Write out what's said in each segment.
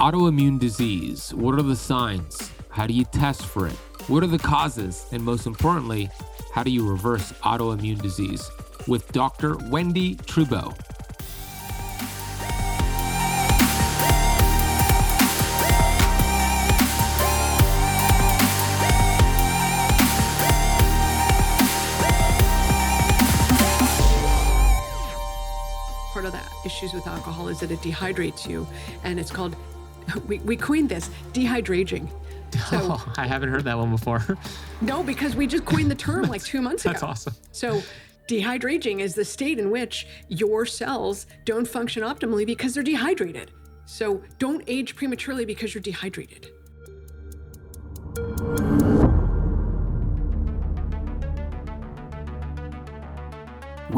Autoimmune disease. What are the signs? How do you test for it? What are the causes? And most importantly, how do you reverse autoimmune disease? With Dr. Wendie Trubow. part of the issues with alcohol is that it dehydrates you, and it's called. We, we coined this dehydraging. So Oh, I haven't heard that one before. no, because we just coined the term like two months ago. That's awesome. So dehydraging is the state in which your cells don't function optimally because they're dehydrated. So don't age prematurely because you're dehydrated.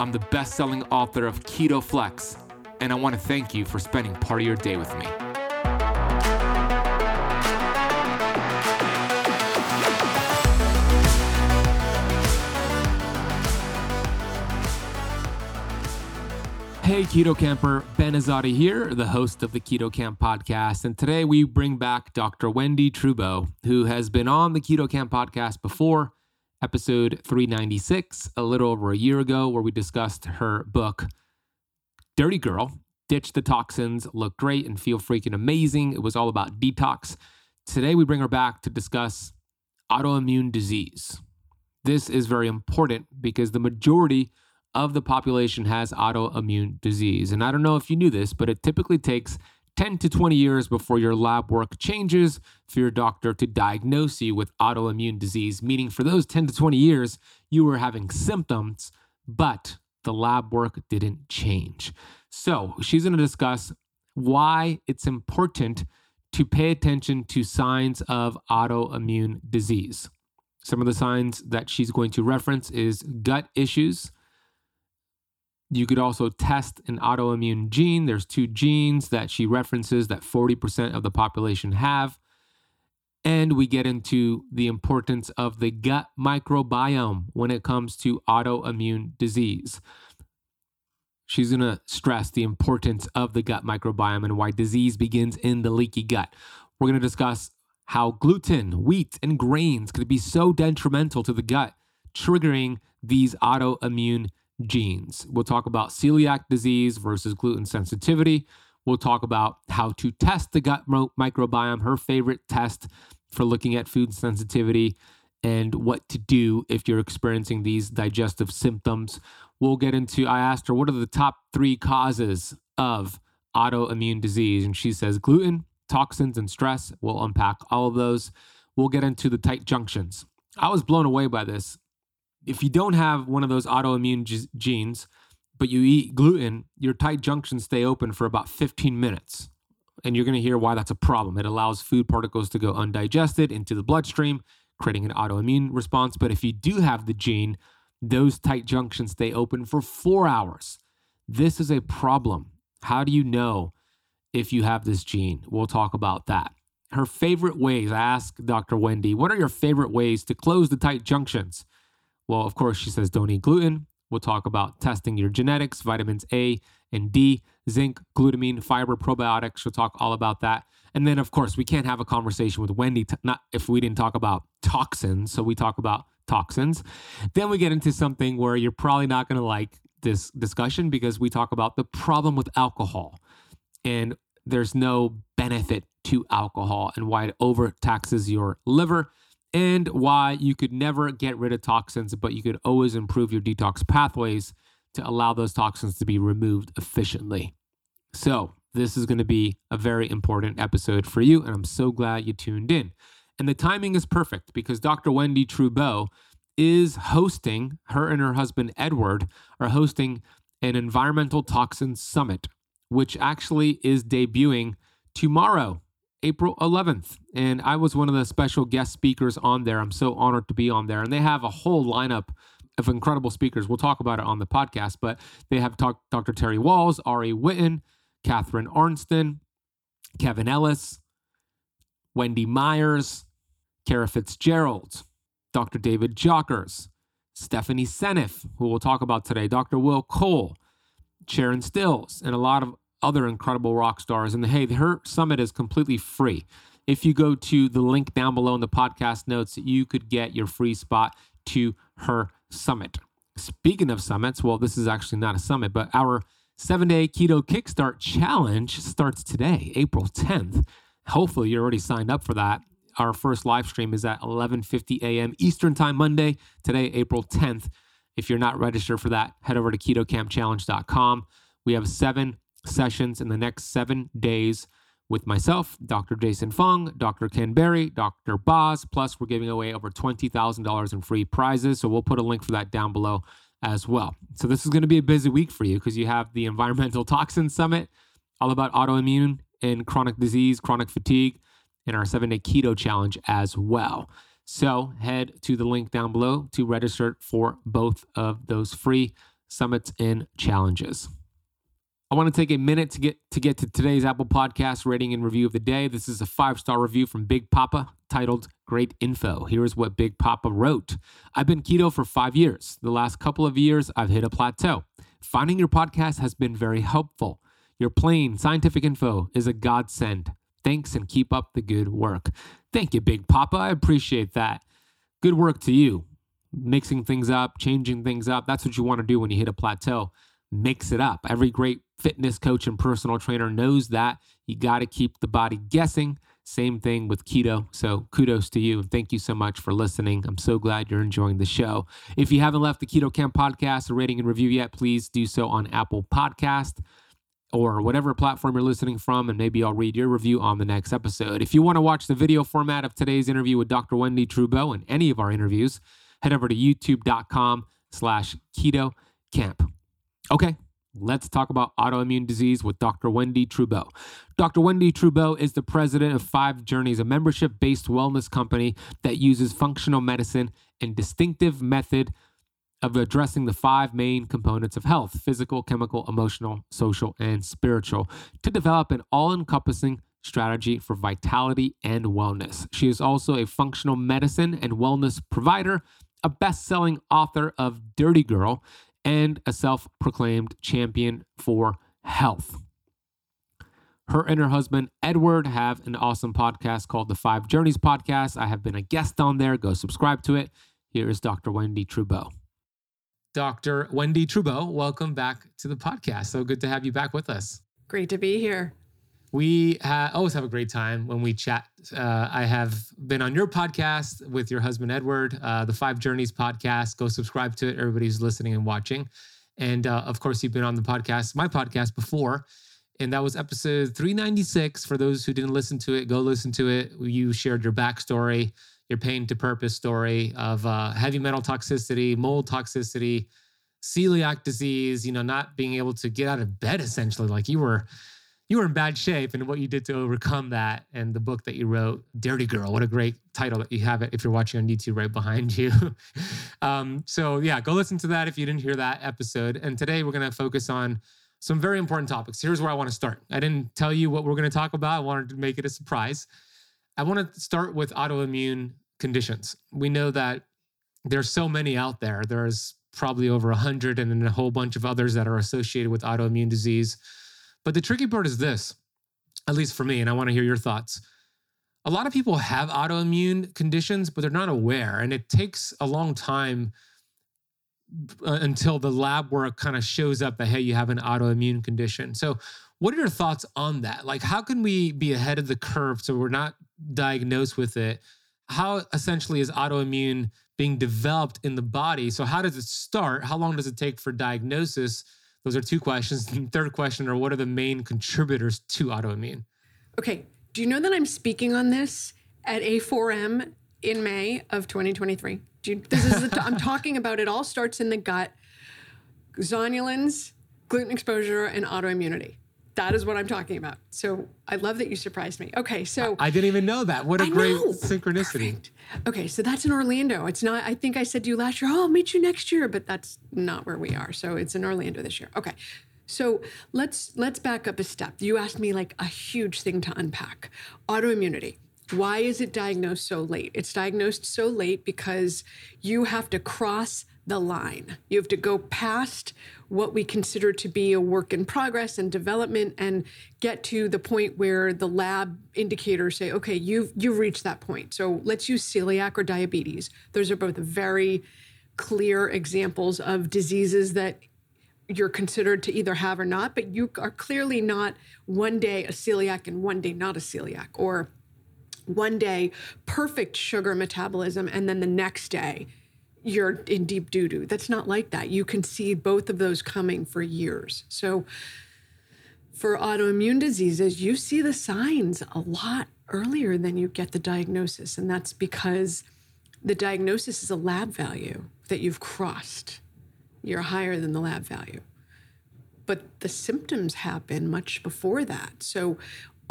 I'm the best selling author of Keto Flex, and I want to thank you for spending part of your day with me. Hey, Keto Camper, Ben Azadi here, the host of the Keto Camp podcast. And today we bring back Dr. Wendie Trubow, who has been on the Keto Camp podcast before, episode 396, a little over a year ago, where we discussed her book, Dirty Girl Ditch the Toxins, Look Great, and Feel Freaking Amazing. It was all about detox. Today we bring her back to discuss autoimmune disease. This is very important because the majority of the population has autoimmune disease. And I don't know if you knew this, but it typically takes 10 to 20 years before your lab work changes for your doctor to diagnose you with autoimmune disease, meaning for those 10 to 20 years, you were having symptoms, but the lab work didn't change. So she's going to discuss why it's important to pay attention to signs of autoimmune disease. Some of the signs that she's going to reference is gut issues, you could also test an autoimmune gene. There's two genes that she references that 40% of the population have. And we get into the importance of the gut microbiome when it comes to autoimmune disease. She's going to stress the importance of the gut microbiome and why disease begins in the leaky gut. We're going to discuss how gluten, wheat, and grains could be so detrimental to the gut, triggering these autoimmune genes. We'll talk about celiac disease versus gluten sensitivity. We'll talk about how to test the gut microbiome, her favorite test for looking at food sensitivity, and what to do if you're experiencing these digestive symptoms. We'll get into, I asked her, what are the top three causes of autoimmune disease? And she says gluten, toxins, and stress. We'll unpack all of those. We'll get into the tight junctions. I was blown away by this if you don't have one of those autoimmune g- genes, but you eat gluten, your tight junctions stay open for about 15 minutes. And you're going to hear why that's a problem. It allows food particles to go undigested into the bloodstream, creating an autoimmune response. But if you do have the gene, those tight junctions stay open for four hours. This is a problem. How do you know if you have this gene? We'll talk about that. Her favorite ways, I Dr. Wendie, what are your favorite ways to close the tight junctions? Well, of course, she says don't eat gluten. We'll talk about testing your genetics, vitamins A and D, zinc, glutamine, fiber, probiotics. We'll talk all about that. And then, of course, we can't have a conversation with Wendie t- not if we didn't talk about toxins. So we talk about toxins. Then we get into something where you're probably not going to like this discussion because we talk about the problem with alcohol. And there's no benefit to alcohol and why it overtaxes your liver and why you could never get rid of toxins, but you could always improve your detox pathways to allow those toxins to be removed efficiently. So, this is going to be a very important episode for you, and I'm so glad you tuned in. And the timing is perfect because Dr. Wendie Trubow is hosting, her and her husband Edward are hosting an environmental toxin summit, which actually is debuting tomorrow. April 11th. And I was one of the special guest speakers on there. I'm so honored to be on there. And they have a whole lineup of incredible speakers. We'll talk about it on the podcast, but they have talk, Dr. Terry Wahls, Ari Whitten, Catherine Arnston, Kevin Ellis, Wendy Myers, Kara Fitzgerald, Dr. David Jockers, Stephanie Seneff, who we'll talk about today, Dr. Will Cole, Sharon Stills, and a lot of other incredible rock stars. And hey, her summit is completely free. If you go to the link down below in the podcast notes, you could get your free spot to her summit. Speaking of summits, well, this is actually not a summit, but our seven day keto kickstart challenge starts today, April 10th. Hopefully, you're already signed up for that. Our first live stream is at 11:50 a.m. Eastern Time Monday. Today, April 10th. If you're not registered for that, head over to ketocampchallenge.com. We have seven sessions in the next seven days with myself, Dr. Jason Fung, Dr. Ken Berry, Dr. Boz. Plus, we're giving away over $20,000 in free prizes. So we'll put a link for that down below as well. So this is going to be a busy week for you because you have the Environmental Toxin Summit, all about autoimmune and chronic disease, chronic fatigue, and our seven day keto challenge as well. So head to the link down below to register for both of those free summits and challenges. I want to take a minute to get to get to today's Apple Podcast rating and review of the day. This is a five-star review from Big Papa titled Great Info. Here's what Big Papa wrote. I've been keto for 5 years. The last couple of years I've hit a plateau. Finding your podcast has been very helpful. Your plain scientific info is a godsend. Thanks and keep up the good work. Thank you, Big Papa. I appreciate that. Good work to you. Mixing things up, changing things up. That's what you want to do when you hit a plateau. Mix it up. Every great fitness coach and personal trainer knows that. You got to keep the body guessing. Same thing with keto. So kudos to you. And thank you so much for listening. I'm so glad you're enjoying the show. If you haven't left the Keto Camp podcast a rating and review yet, please do so on Apple Podcast or whatever platform you're listening from, and maybe I'll read your review on the next episode. If you want to watch the video format of today's interview with Dr. Wendie Trubow and any of our interviews, head over to youtube.com slash keto camp. Okay, Let's talk about autoimmune disease with Dr. Wendie Trubow. Dr. Wendie Trubow is the president of Five Journeys, a membership based wellness company that uses functional medicine and distinctive method of addressing the five main components of health physical, chemical, emotional, social, and spiritual to develop an all encompassing strategy for vitality and wellness. She is also a functional medicine and wellness provider, a best selling author of Dirty Girl, and a self proclaimed champion for health. Her and her husband, Edward, have an awesome podcast called the Five Journeys Podcast. I have been a guest on there. Go subscribe to it. Here is Dr. Wendie Trubow. Dr. Wendie Trubow, welcome back to the podcast. So good to have you back with us. Great to be here. We ha- always have a great time when we chat. Uh, I have been on your podcast with your husband, Edward, uh, the Five Journeys podcast. Go subscribe to it, everybody who's listening and watching. And uh, of course, you've been on the podcast, my podcast before. And that was episode 396. For those who didn't listen to it, go listen to it. You shared your backstory, your pain to purpose story of uh, heavy metal toxicity, mold toxicity, celiac disease, you know, not being able to get out of bed essentially. Like you were you were in bad shape and what you did to overcome that and the book that you wrote dirty girl what a great title that you have it if you're watching on youtube right behind you. Um, so yeah go listen to that if you didn't hear that episode. And today we're going to focus on some very important topics. Here's where i want to start. I didn't tell you what we're going to talk about. I wanted to make it a surprise. I want to start with autoimmune conditions. We know that there's so many out there. There's probably over 100 and then a whole bunch of others that are associated with autoimmune disease but the tricky part is this, at least for me, and I want to hear your thoughts. A lot of people have autoimmune conditions, but they're not aware. And it takes a long time uh, until the lab work kind of shows up that, hey, you have an autoimmune condition. So, what are your thoughts on that? Like, how can we be ahead of the curve so we're not diagnosed with it? How essentially is autoimmune being developed in the body? So, how does it start? How long does it take for diagnosis? Those are two questions. And third question are what are the main contributors to autoimmune? Okay. Do you know that I'm speaking on this at A4M in May of 2023? Do you, this is i I'm talking about it all starts in the gut, zonulins, gluten exposure, and autoimmunity. That is what I'm talking about. So I love that you surprised me. Okay, so I didn't even know that. What a I great know. synchronicity. Perfect. Okay, so that's in Orlando. It's not, I think I said to you last year, oh, I'll meet you next year, but that's not where we are. So it's in Orlando this year. Okay. So let's let's back up a step. You asked me like a huge thing to unpack. Autoimmunity. Why is it diagnosed so late? It's diagnosed so late because you have to cross the line. You have to go past what we consider to be a work in progress and development and get to the point where the lab indicators say, okay, you've you've reached that point. So let's use celiac or diabetes. Those are both very clear examples of diseases that you're considered to either have or not, but you are clearly not one day a celiac and one day not a celiac, or one day perfect sugar metabolism and then the next day you're in deep doo doo. That's not like that. You can see both of those coming for years. So, for autoimmune diseases, you see the signs a lot earlier than you get the diagnosis. And that's because the diagnosis is a lab value that you've crossed. You're higher than the lab value. But the symptoms happen much before that. So,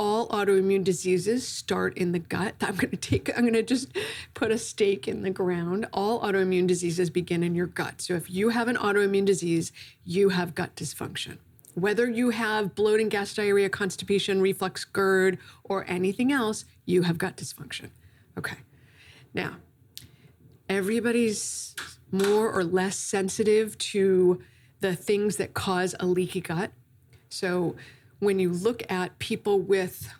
all autoimmune diseases start in the gut. I'm going to take, I'm going to just put a stake in the ground. All autoimmune diseases begin in your gut. So if you have an autoimmune disease, you have gut dysfunction. Whether you have bloating, gas, diarrhea, constipation, reflux, GERD, or anything else, you have gut dysfunction. Okay. Now, everybody's more or less sensitive to the things that cause a leaky gut. So, when you look at people with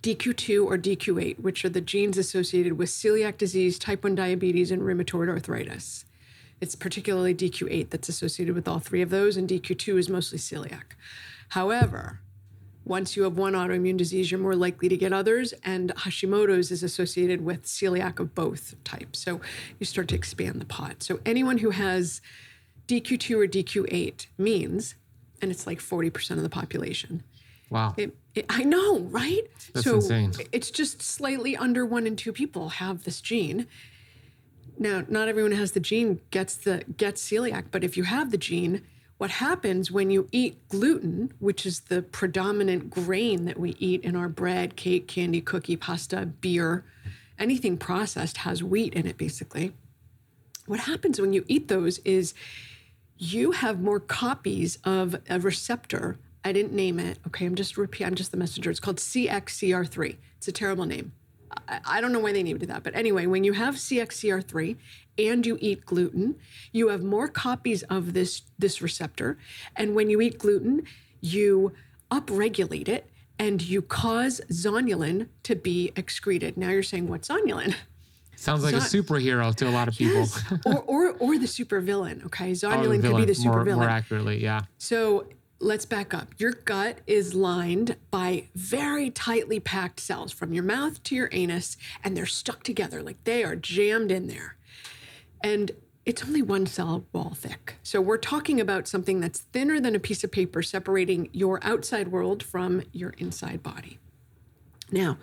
DQ2 or DQ8, which are the genes associated with celiac disease, type 1 diabetes, and rheumatoid arthritis. It's particularly DQ8 that's associated with all three of those, and DQ2 is mostly celiac. However, once you have one autoimmune disease, you're more likely to get others, and Hashimoto's is associated with celiac of both types. So you start to expand the pot. So anyone who has DQ2 or DQ8 means and it's like 40% of the population. Wow. It, it, I know, right? That's so insane. it's just slightly under one in two people have this gene. Now, not everyone has the gene gets the gets celiac, but if you have the gene, what happens when you eat gluten, which is the predominant grain that we eat in our bread, cake, candy, cookie, pasta, beer, anything processed has wheat in it basically. What happens when you eat those is you have more copies of a receptor. I didn't name it. Okay, I'm just repeat. I'm just the messenger. It's called CXCR3. It's a terrible name. I, I don't know why they named it that, but anyway, when you have CXCR3 and you eat gluten, you have more copies of this this receptor. And when you eat gluten, you upregulate it and you cause zonulin to be excreted. Now you're saying, what's zonulin? Sounds like a superhero to a lot of people. Yes. or, or or the supervillain. Okay, zonulin oh, could be the more, supervillain. more accurately, yeah. So let's back up. Your gut is lined by very tightly packed cells from your mouth to your anus, and they're stuck together like they are jammed in there. And it's only one cell wall thick. So we're talking about something that's thinner than a piece of paper separating your outside world from your inside body. Now,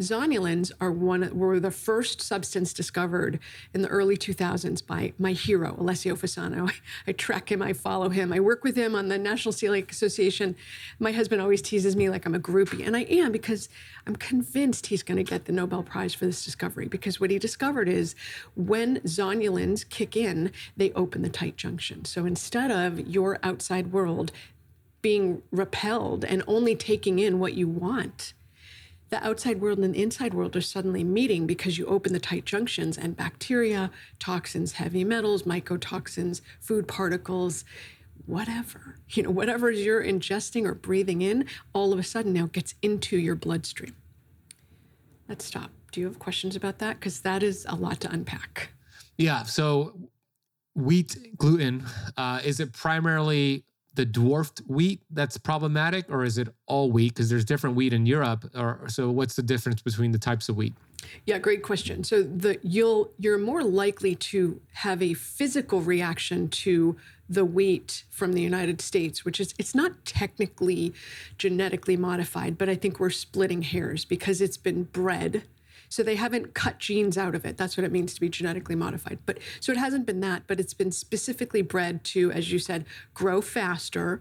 zonulins are one were the first substance discovered in the early 2000s by my hero Alessio Fasano. I, I track him, I follow him, I work with him on the National Celiac Association. My husband always teases me like I'm a groupie, and I am because I'm convinced he's going to get the Nobel Prize for this discovery. Because what he discovered is when zonulins kick in, they open the tight junction. So instead of your outside world being repelled and only taking in what you want the outside world and the inside world are suddenly meeting because you open the tight junctions and bacteria, toxins, heavy metals, mycotoxins, food particles, whatever, you know, whatever you're ingesting or breathing in, all of a sudden now gets into your bloodstream. Let's stop. Do you have questions about that? Because that is a lot to unpack. Yeah. So wheat gluten, uh, is it primarily the dwarfed wheat that's problematic, or is it all wheat? Because there's different wheat in Europe. Or so, what's the difference between the types of wheat? Yeah, great question. So the you'll you're more likely to have a physical reaction to the wheat from the United States, which is it's not technically genetically modified, but I think we're splitting hairs because it's been bred. So they haven't cut genes out of it. That's what it means to be genetically modified. But so it hasn't been that, but it's been specifically bred to, as you said, grow faster,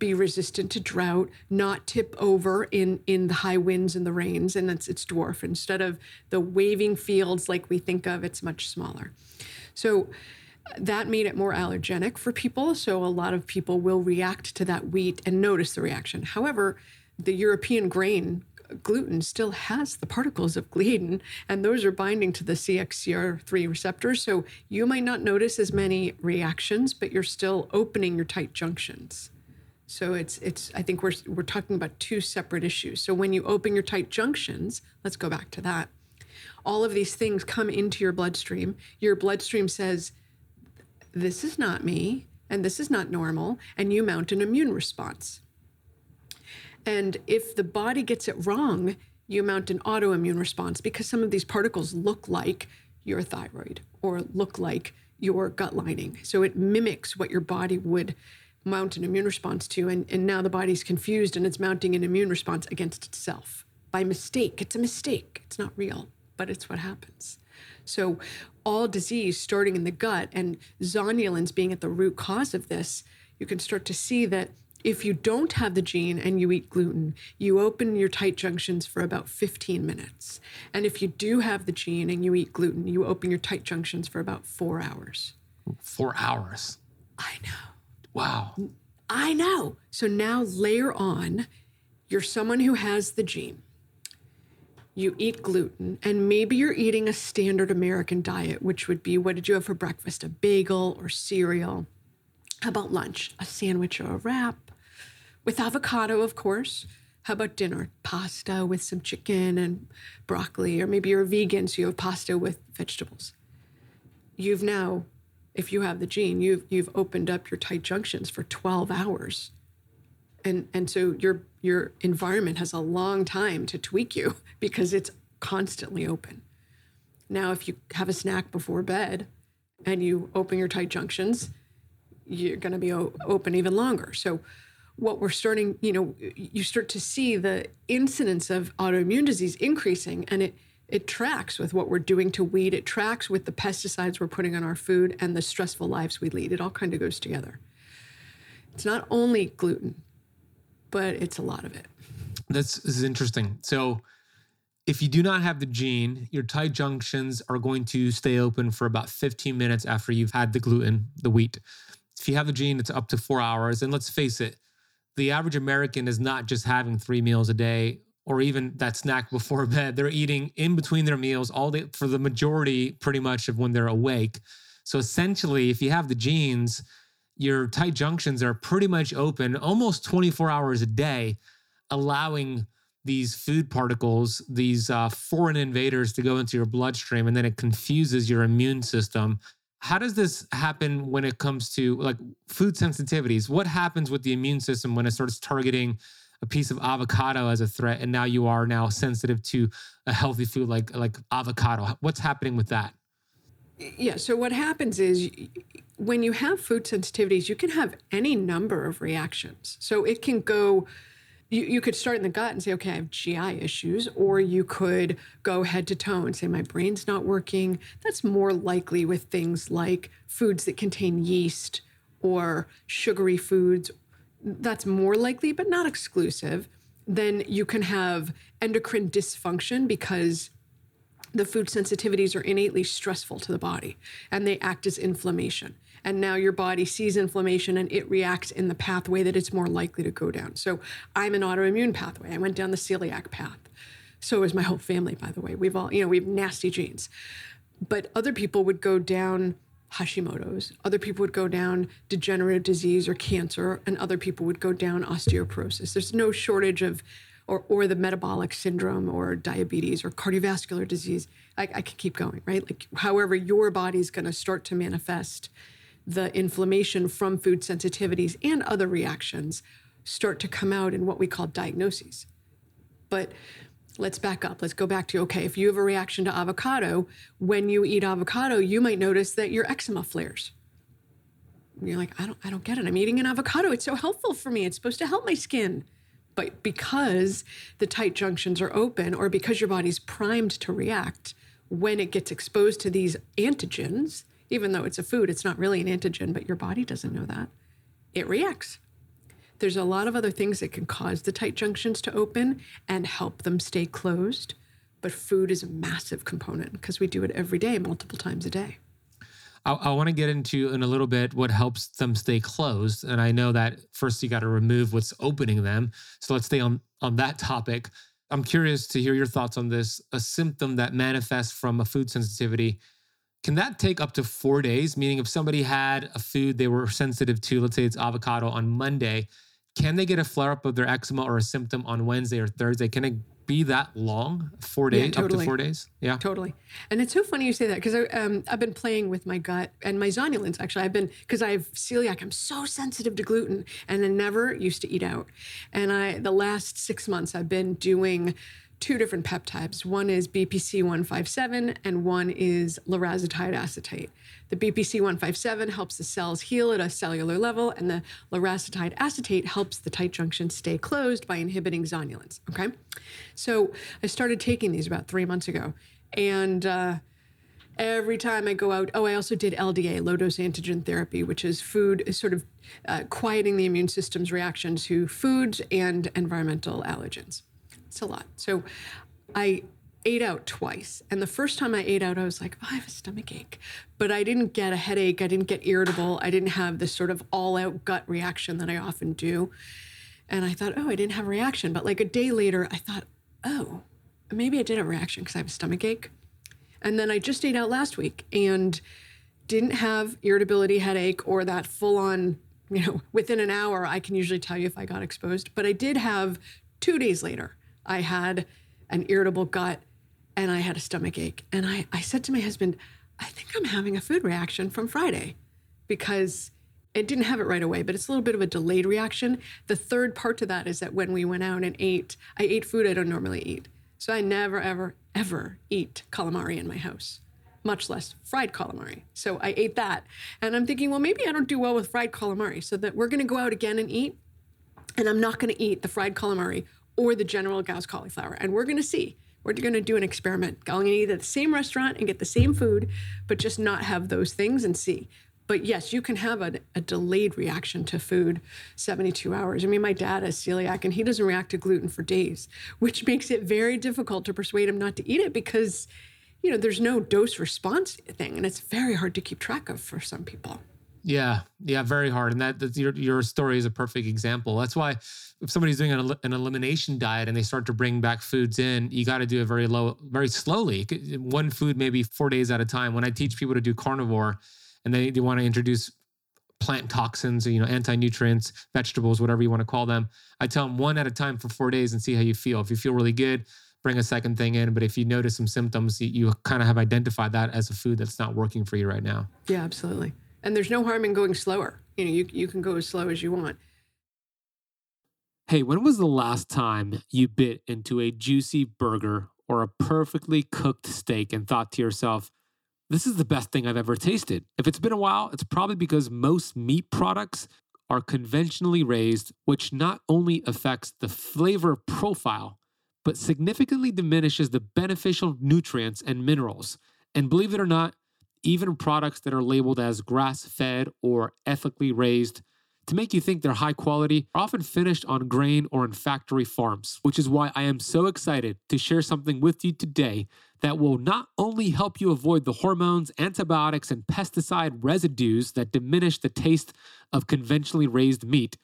be resistant to drought, not tip over in in the high winds and the rains, and it's it's dwarf. Instead of the waving fields like we think of, it's much smaller. So that made it more allergenic for people. So a lot of people will react to that wheat and notice the reaction. However, the European grain gluten still has the particles of gliadin, and those are binding to the CXCR3 receptors. So you might not notice as many reactions, but you're still opening your tight junctions. So it's it's I think we're we're talking about two separate issues. So when you open your tight junctions, let's go back to that. All of these things come into your bloodstream. Your bloodstream says, "This is not me, and this is not normal," and you mount an immune response. And if the body gets it wrong, you mount an autoimmune response because some of these particles look like your thyroid or look like your gut lining. So it mimics what your body would mount an immune response to. And, and now the body's confused and it's mounting an immune response against itself by mistake. It's a mistake, it's not real, but it's what happens. So all disease starting in the gut and zonulins being at the root cause of this, you can start to see that if you don't have the gene and you eat gluten, you open your tight junctions for about 15 minutes. And if you do have the gene and you eat gluten, you open your tight junctions for about four hours. Four hours. I know. Wow. I know. So now layer on, you're someone who has the gene. You eat gluten, and maybe you're eating a standard American diet, which would be what did you have for breakfast? A bagel or cereal? How about lunch? A sandwich or a wrap? With avocado, of course. How about dinner? Pasta with some chicken and broccoli, or maybe you're a vegan, so you have pasta with vegetables. You've now, if you have the gene, you've you've opened up your tight junctions for 12 hours. And and so your your environment has a long time to tweak you because it's constantly open. Now, if you have a snack before bed and you open your tight junctions, you're going to be open even longer. So what we're starting, you know, you start to see the incidence of autoimmune disease increasing and it it tracks with what we're doing to weed. It tracks with the pesticides we're putting on our food and the stressful lives we lead. It all kind of goes together. It's not only gluten, but it's a lot of it. That's this is interesting. So if you do not have the gene, your tight junctions are going to stay open for about 15 minutes after you've had the gluten, the wheat. If you have the gene, it's up to four hours. And let's face it, the average American is not just having three meals a day or even that snack before bed. They're eating in between their meals all day for the majority, pretty much, of when they're awake. So essentially, if you have the genes, your tight junctions are pretty much open almost 24 hours a day, allowing these food particles, these uh, foreign invaders to go into your bloodstream, and then it confuses your immune system how does this happen when it comes to like food sensitivities? What happens with the immune system when it starts targeting a piece of avocado as a threat and now you are now sensitive to a healthy food like like avocado? What's happening with that? Yeah so what happens is when you have food sensitivities you can have any number of reactions. So it can go you, you could start in the gut and say, okay, I have GI issues, or you could go head to toe and say, my brain's not working. That's more likely with things like foods that contain yeast or sugary foods. That's more likely, but not exclusive. Then you can have endocrine dysfunction because the food sensitivities are innately stressful to the body and they act as inflammation and now your body sees inflammation and it reacts in the pathway that it's more likely to go down. So I'm an autoimmune pathway. I went down the celiac path. So is my whole family, by the way. We've all, you know, we have nasty genes. But other people would go down Hashimoto's, other people would go down degenerative disease or cancer, and other people would go down osteoporosis. There's no shortage of or, or the metabolic syndrome or diabetes or cardiovascular disease. I, I can keep going, right? Like, however, your body's going to start to manifest the inflammation from food sensitivities and other reactions start to come out in what we call diagnoses. But let's back up. Let's go back to okay, if you have a reaction to avocado, when you eat avocado, you might notice that your eczema flares. And you're like, I don't I don't get it. I'm eating an avocado. It's so helpful for me. It's supposed to help my skin. But because the tight junctions are open or because your body's primed to react when it gets exposed to these antigens, even though it's a food, it's not really an antigen, but your body doesn't know that. It reacts. There's a lot of other things that can cause the tight junctions to open and help them stay closed. But food is a massive component because we do it every day, multiple times a day. I, I want to get into in a little bit what helps them stay closed. And I know that first you got to remove what's opening them. So let's stay on, on that topic. I'm curious to hear your thoughts on this. A symptom that manifests from a food sensitivity, can that take up to four days? Meaning, if somebody had a food they were sensitive to, let's say it's avocado on Monday, can they get a flare up of their eczema or a symptom on Wednesday or Thursday? Can it be that long? Four days, yeah, totally. up to four days? Yeah, totally. And it's so funny you say that because um, I've been playing with my gut and my zonulins. Actually, I've been because I have celiac. I'm so sensitive to gluten, and I never used to eat out. And I the last six months I've been doing two different peptides. One is BPC 157 and one is larazotide acetate. The BPC 157 helps the cells heal at a cellular level, and the larazotide acetate helps the tight junction stay closed by inhibiting zonulins. Okay. So I started taking these about three months ago. And uh, every time I go out, oh, I also did LDA, low dose antigen therapy, which is food, sort of uh, quieting the immune system's reaction to foods and environmental allergens. It's a lot. So I ate out twice. And the first time I ate out, I was like, oh, I have a stomach ache. But I didn't get a headache. I didn't get irritable. I didn't have this sort of all out gut reaction that I often do. And I thought, oh, I didn't have a reaction. But like a day later, I thought, oh, maybe I did have a reaction because I have a stomach ache. And then I just ate out last week and didn't have irritability, headache, or that full on, you know, within an hour, I can usually tell you if I got exposed. But I did have two days later I had an irritable gut and I had a stomach ache. And I, I said to my husband, I think I'm having a food reaction from Friday because it didn't have it right away, but it's a little bit of a delayed reaction. The third part to that is that when we went out and ate, I ate food I don't normally eat. So I never, ever, ever eat calamari in my house, much less fried calamari. So I ate that. And I'm thinking, well, maybe I don't do well with fried calamari. So that we're going to go out again and eat. And I'm not going to eat the fried calamari or the general Gauss cauliflower. And we're going to see. We're going to do an experiment. Going to eat at the same restaurant and get the same food, but just not have those things and see. But yes, you can have a, a, delayed reaction to food 72 hours. I mean, my dad has celiac and he doesn't react to gluten for days, which makes it very difficult to persuade him not to eat it because, you know, there's no dose response thing. And it's very hard to keep track of for some people. Yeah, yeah, very hard. And that, that your your story is a perfect example. That's why if somebody's doing an, an elimination diet and they start to bring back foods in, you got to do it very low, very slowly. One food maybe four days at a time. When I teach people to do carnivore, and they, they want to introduce plant toxins, you know, anti-nutrients, vegetables, whatever you want to call them, I tell them one at a time for four days and see how you feel. If you feel really good, bring a second thing in. But if you notice some symptoms, you, you kind of have identified that as a food that's not working for you right now. Yeah, absolutely. And there's no harm in going slower. You know, you, you can go as slow as you want. Hey, when was the last time you bit into a juicy burger or a perfectly cooked steak and thought to yourself, this is the best thing I've ever tasted? If it's been a while, it's probably because most meat products are conventionally raised, which not only affects the flavor profile, but significantly diminishes the beneficial nutrients and minerals. And believe it or not, even products that are labeled as grass fed or ethically raised to make you think they're high quality are often finished on grain or in factory farms, which is why I am so excited to share something with you today that will not only help you avoid the hormones, antibiotics, and pesticide residues that diminish the taste of conventionally raised meat,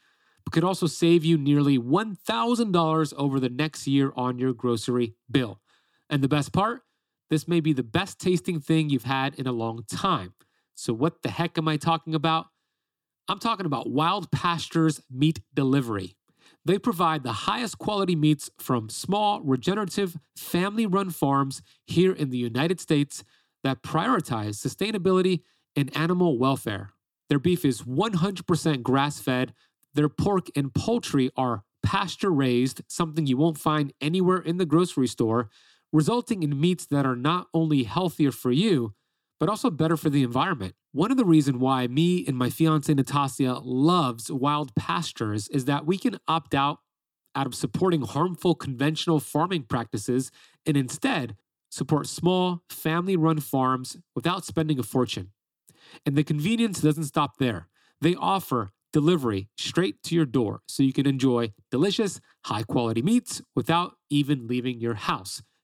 but could also save you nearly $1,000 over the next year on your grocery bill. And the best part? This may be the best tasting thing you've had in a long time. So, what the heck am I talking about? I'm talking about Wild Pastures Meat Delivery. They provide the highest quality meats from small, regenerative, family run farms here in the United States that prioritize sustainability and animal welfare. Their beef is 100% grass fed. Their pork and poultry are pasture raised, something you won't find anywhere in the grocery store resulting in meats that are not only healthier for you, but also better for the environment. One of the reasons why me and my fiance Natasia loves wild pastures is that we can opt out out of supporting harmful conventional farming practices and instead support small family-run farms without spending a fortune. And the convenience doesn't stop there. They offer delivery straight to your door so you can enjoy delicious, high quality meats without even leaving your house.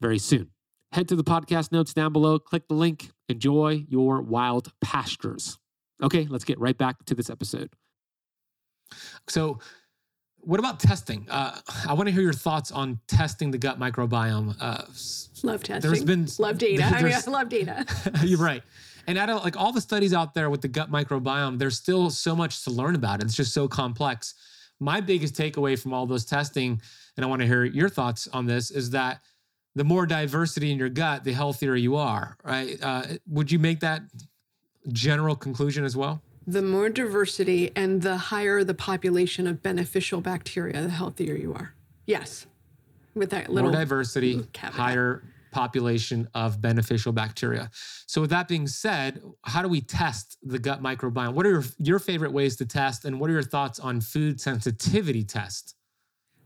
very soon. Head to the podcast notes down below, click the link, enjoy your wild pastures. Okay, let's get right back to this episode. So, what about testing? Uh, I want to hear your thoughts on testing the gut microbiome. Uh, love testing. There's been love data. I mean, I love data. you're right. And I don't like all the studies out there with the gut microbiome. There's still so much to learn about it. It's just so complex. My biggest takeaway from all those testing, and I want to hear your thoughts on this, is that the more diversity in your gut, the healthier you are, right? Uh, would you make that general conclusion as well? The more diversity and the higher the population of beneficial bacteria, the healthier you are. Yes. With that little more diversity, caveat. higher population of beneficial bacteria. So, with that being said, how do we test the gut microbiome? What are your, your favorite ways to test, and what are your thoughts on food sensitivity test?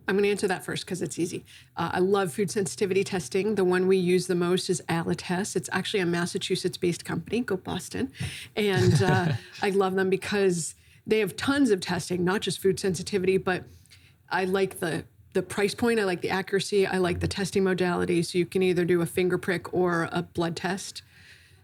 I'm going to answer that first because it's easy. Uh, I love food sensitivity testing. The one we use the most is Alletess. It's actually a Massachusetts based company. Go Boston. And uh, I love them because they have tons of testing, not just food sensitivity, but I like the the price point. I like the accuracy. I like the testing modality. So you can either do a finger prick or a blood test.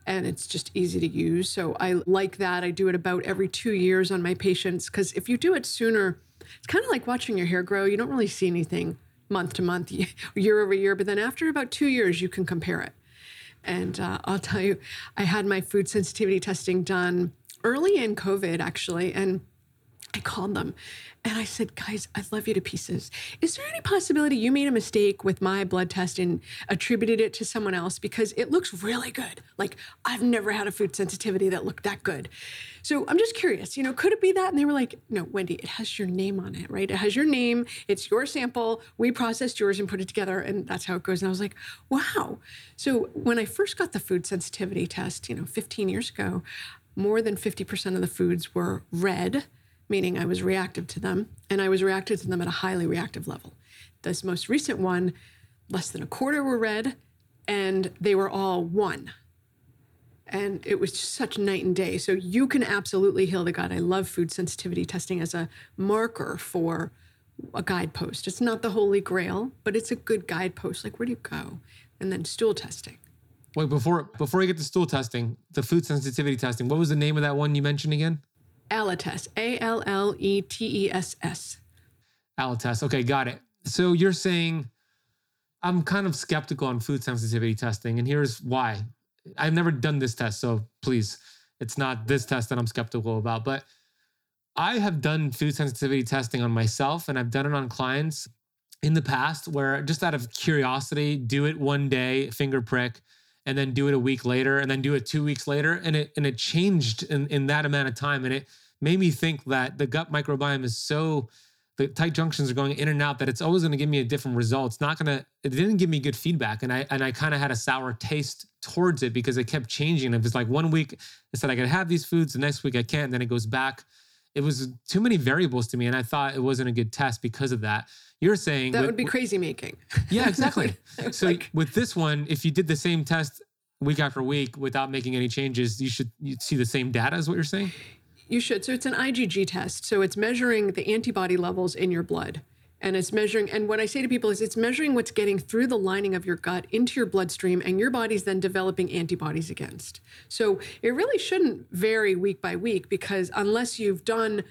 And it's just easy to use. So I like that. I do it about every two years on my patients because if you do it sooner, it's kind of like watching your hair grow. You don't really see anything month to month, year over year, but then after about two years, you can compare it. And uh, I'll tell you, I had my food sensitivity testing done early in COVID, actually. And I called them and I said, guys, I love you to pieces. Is there any possibility you made a mistake with my blood test and attributed it to someone else? Because it looks really good. Like, I've never had a food sensitivity that looked that good. So I'm just curious, you know, could it be that? And they were like, no, Wendie, it has your name on it, right? It has your name, it's your sample. We processed yours and put it together, and that's how it goes. And I was like, wow. So when I first got the food sensitivity test, you know, 15 years ago, more than 50% of the foods were red meaning I was reactive to them, and I was reactive to them at a highly reactive level. This most recent one, less than a quarter were red, and they were all one. And it was such night and day. So you can absolutely heal the gut. I love food sensitivity testing as a marker for a guidepost. It's not the holy grail, but it's a good guidepost. Like where do you go? And then stool testing. Wait, before before we get to stool testing, the food sensitivity testing, what was the name of that one you mentioned again? Alletess, A L L E T E S S. Alletess. Okay, got it. So you're saying I'm kind of skeptical on food sensitivity testing, and here's why. I've never done this test, so please, it's not this test that I'm skeptical about. But I have done food sensitivity testing on myself, and I've done it on clients in the past where just out of curiosity, do it one day, finger prick, and then do it a week later, and then do it two weeks later, and it and it changed in, in that amount of time, and it made me think that the gut microbiome is so the tight junctions are going in and out that it's always going to give me a different result. It's not going to. It didn't give me good feedback, and I and I kind of had a sour taste towards it because it kept changing. It was like one week I said I could have these foods, the next week I can't, and then it goes back. It was too many variables to me, and I thought it wasn't a good test because of that. You're saying that with, would be crazy making. Yeah, exactly. so like, with this one, if you did the same test week after week without making any changes, you should see the same data. Is what you're saying? You should. So it's an IgG test. So it's measuring the antibody levels in your blood. And it's measuring, and what I say to people is it's measuring what's getting through the lining of your gut into your bloodstream, and your body's then developing antibodies against. So it really shouldn't vary week by week because unless you've done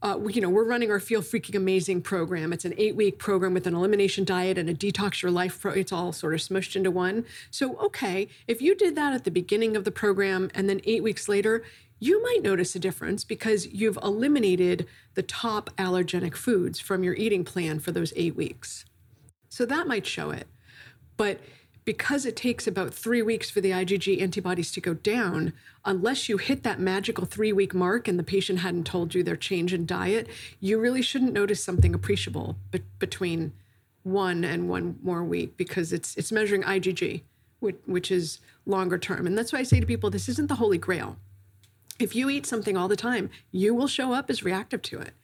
uh, you know, we're running our Feel Freaking Amazing program. It's an eight week program with an elimination diet and a detox your life. Pro- it's all sort of smushed into one. So, okay, if you did that at the beginning of the program and then eight weeks later, you might notice a difference because you've eliminated the top allergenic foods from your eating plan for those eight weeks. So that might show it. But because it takes about three weeks for the IgG antibodies to go down, unless you hit that magical three week mark and the patient hadn't told you their change in diet, you really shouldn't notice something appreciable be- between one and one more week because it's it's measuring IgG, which, which is longer term. And that's why I say to people, this isn't the holy grail. If you eat something all the time, you will show up as reactive to it.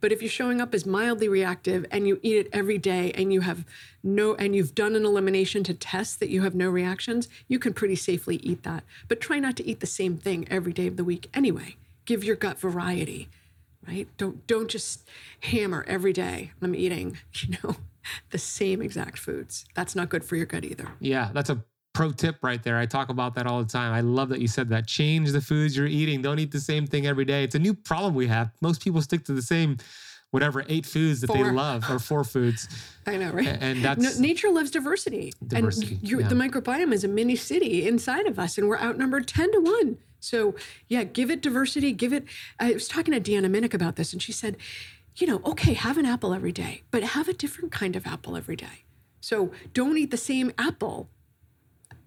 But if you're showing up as mildly reactive and you eat it every day and you have no and you've done an elimination to test that you have no reactions, you can pretty safely eat that. But try not to eat the same thing every day of the week anyway. Give your gut variety, right? Don't don't just hammer every day. I'm eating, you know, the same exact foods. That's not good for your gut either. Yeah, that's a pro tip right there. I talk about that all the time. I love that you said that. Change the foods you're eating. Don't eat the same thing every day. It's a new problem we have. Most people stick to the same, whatever, eight foods that they love or four foods. I know, right? And No, that's nature loves diversity. Diversity, and yeah. the microbiome is a mini city inside of us, and we're outnumbered 10 to 1. So, yeah, give it diversity. Give it. I was talking to Deanna Minich about this, and she said, you know, okay, have an apple every day, but have a different kind of apple every day. So, don't eat the same apple.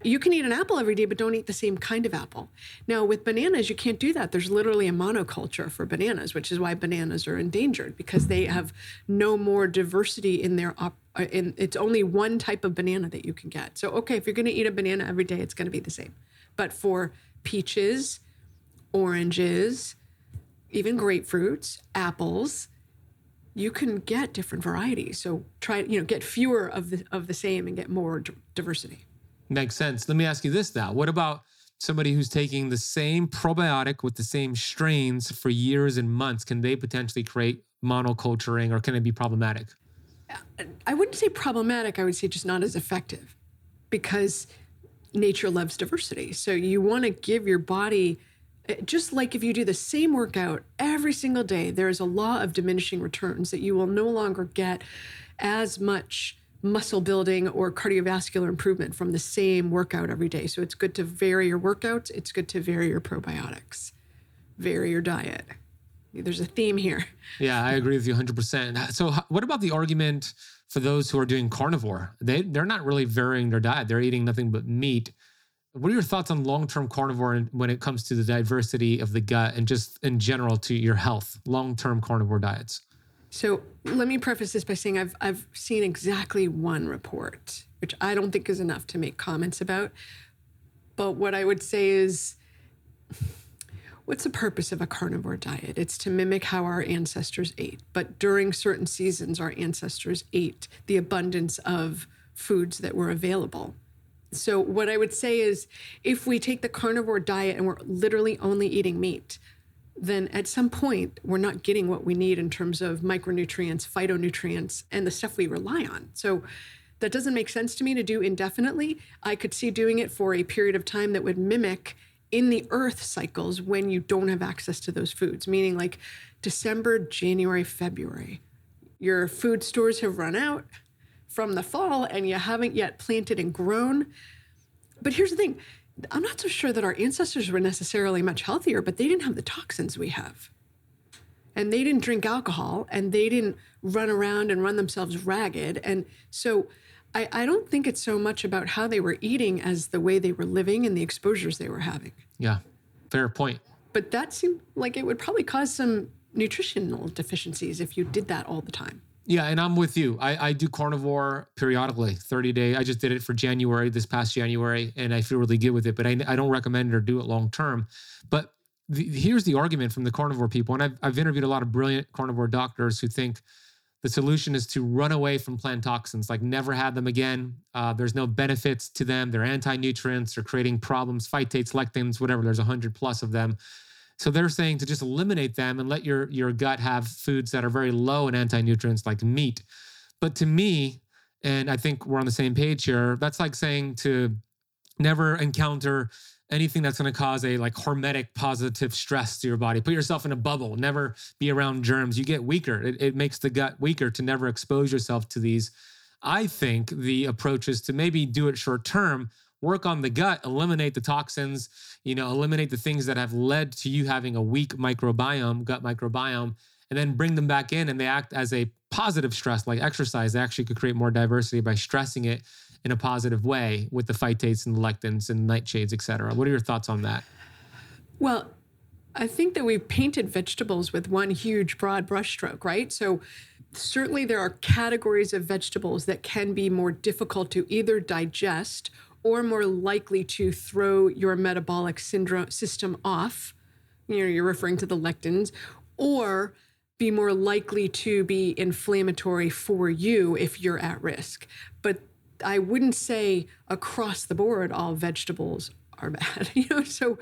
You can eat an apple every day, but don't eat the same kind of apple. Now, with bananas, you can't do that. There's literally a monoculture for bananas, which is why bananas are endangered because they have no more diversity in their op- uh, in it's only one type of banana that you can get. So, okay, if you're going to eat a banana every day, it's going to be the same. But for peaches, oranges, even grapefruits, apples, you can get different varieties. So try, you know, get fewer of the of the same and get more d- diversity. Makes sense. Let me ask you this now. What about somebody who's taking the same probiotic with the same strains for years and months? Can they potentially create monoculturing or can it be problematic? I wouldn't say problematic. I would say just not as effective because nature loves diversity. So you want to give your body, just like if you do the same workout every single day, there is a law of diminishing returns that you will no longer get as much muscle building or cardiovascular improvement from the same workout every day. So it's good to vary your workouts, it's good to vary your probiotics, vary your diet. There's a theme here. Yeah, I agree with you 100%. So, what about the argument for those who are doing carnivore? They, they're not really varying their diet, they're eating nothing but meat. What are your thoughts on long term carnivore when it comes to the diversity of the gut and just in general to your health, long term carnivore diets? So let me preface this by saying I've I've seen exactly one report, which I don't think is enough to make comments about. But what I would say is what's the purpose of a carnivore diet? It's to mimic how our ancestors ate. But during certain seasons, our ancestors ate the abundance of foods that were available. So, what I would say is if we take the carnivore diet and we're literally only eating meat, then at some point we're not getting what we need in terms of micronutrients, phytonutrients, and the stuff we rely on. So that doesn't make sense to me to do indefinitely. I could see doing it for a period of time that would mimic in the earth cycles when you don't have access to those foods, meaning like December, January, February. Your food stores have run out from the fall and you haven't yet planted and grown. But here's the thing I'm not so sure that our ancestors were necessarily much healthier, but they didn't have the toxins we have. And they didn't drink alcohol and they didn't run around and run themselves ragged. And so I, I don't think it's so much about how they were eating as the way they were living and the exposures they were having. Yeah, fair point. But that seemed like it would probably cause some nutritional deficiencies if you did that all the time. Yeah, and I'm with you. I, I do carnivore periodically, 30 day. I just did it for January, this past January, and I feel really good with it, but I, I don't recommend it or do it long term. But the, here's the argument from the carnivore people, and I've, I've interviewed a lot of brilliant carnivore doctors who think the solution is to run away from plant toxins, like never have them again. Uh, there's no benefits to them. They're anti nutrients, they're creating problems, phytates, lectins, whatever. There's 100 plus of them. So they're saying to just eliminate them and let your your gut have foods that are very low in anti-nutrients like meat. But to me, and I think we're on the same page here, that's like saying to never encounter anything that's going to cause a like hormetic positive stress to your body. Put yourself in a bubble, never be around germs. You get weaker. It, it makes the gut weaker to never expose yourself to these. I think the approach is to maybe do it short term, work on the gut, eliminate the toxins, you know, eliminate the things that have led to you having a weak microbiome, gut microbiome, and then bring them back in and they act as a positive stress like exercise. They actually could create more diversity by stressing it in a positive way with the phytates and the lectins and nightshades, et cetera. What are your thoughts on that? Well, I think that we've painted vegetables with one huge broad brushstroke, right? So certainly there are categories of vegetables that can be more difficult to either digest or more likely to throw your metabolic syndrome system off. You know, you're referring to the lectins, or be more likely to be inflammatory for you if you're at risk. But I wouldn't say across the board all vegetables are bad. You know, so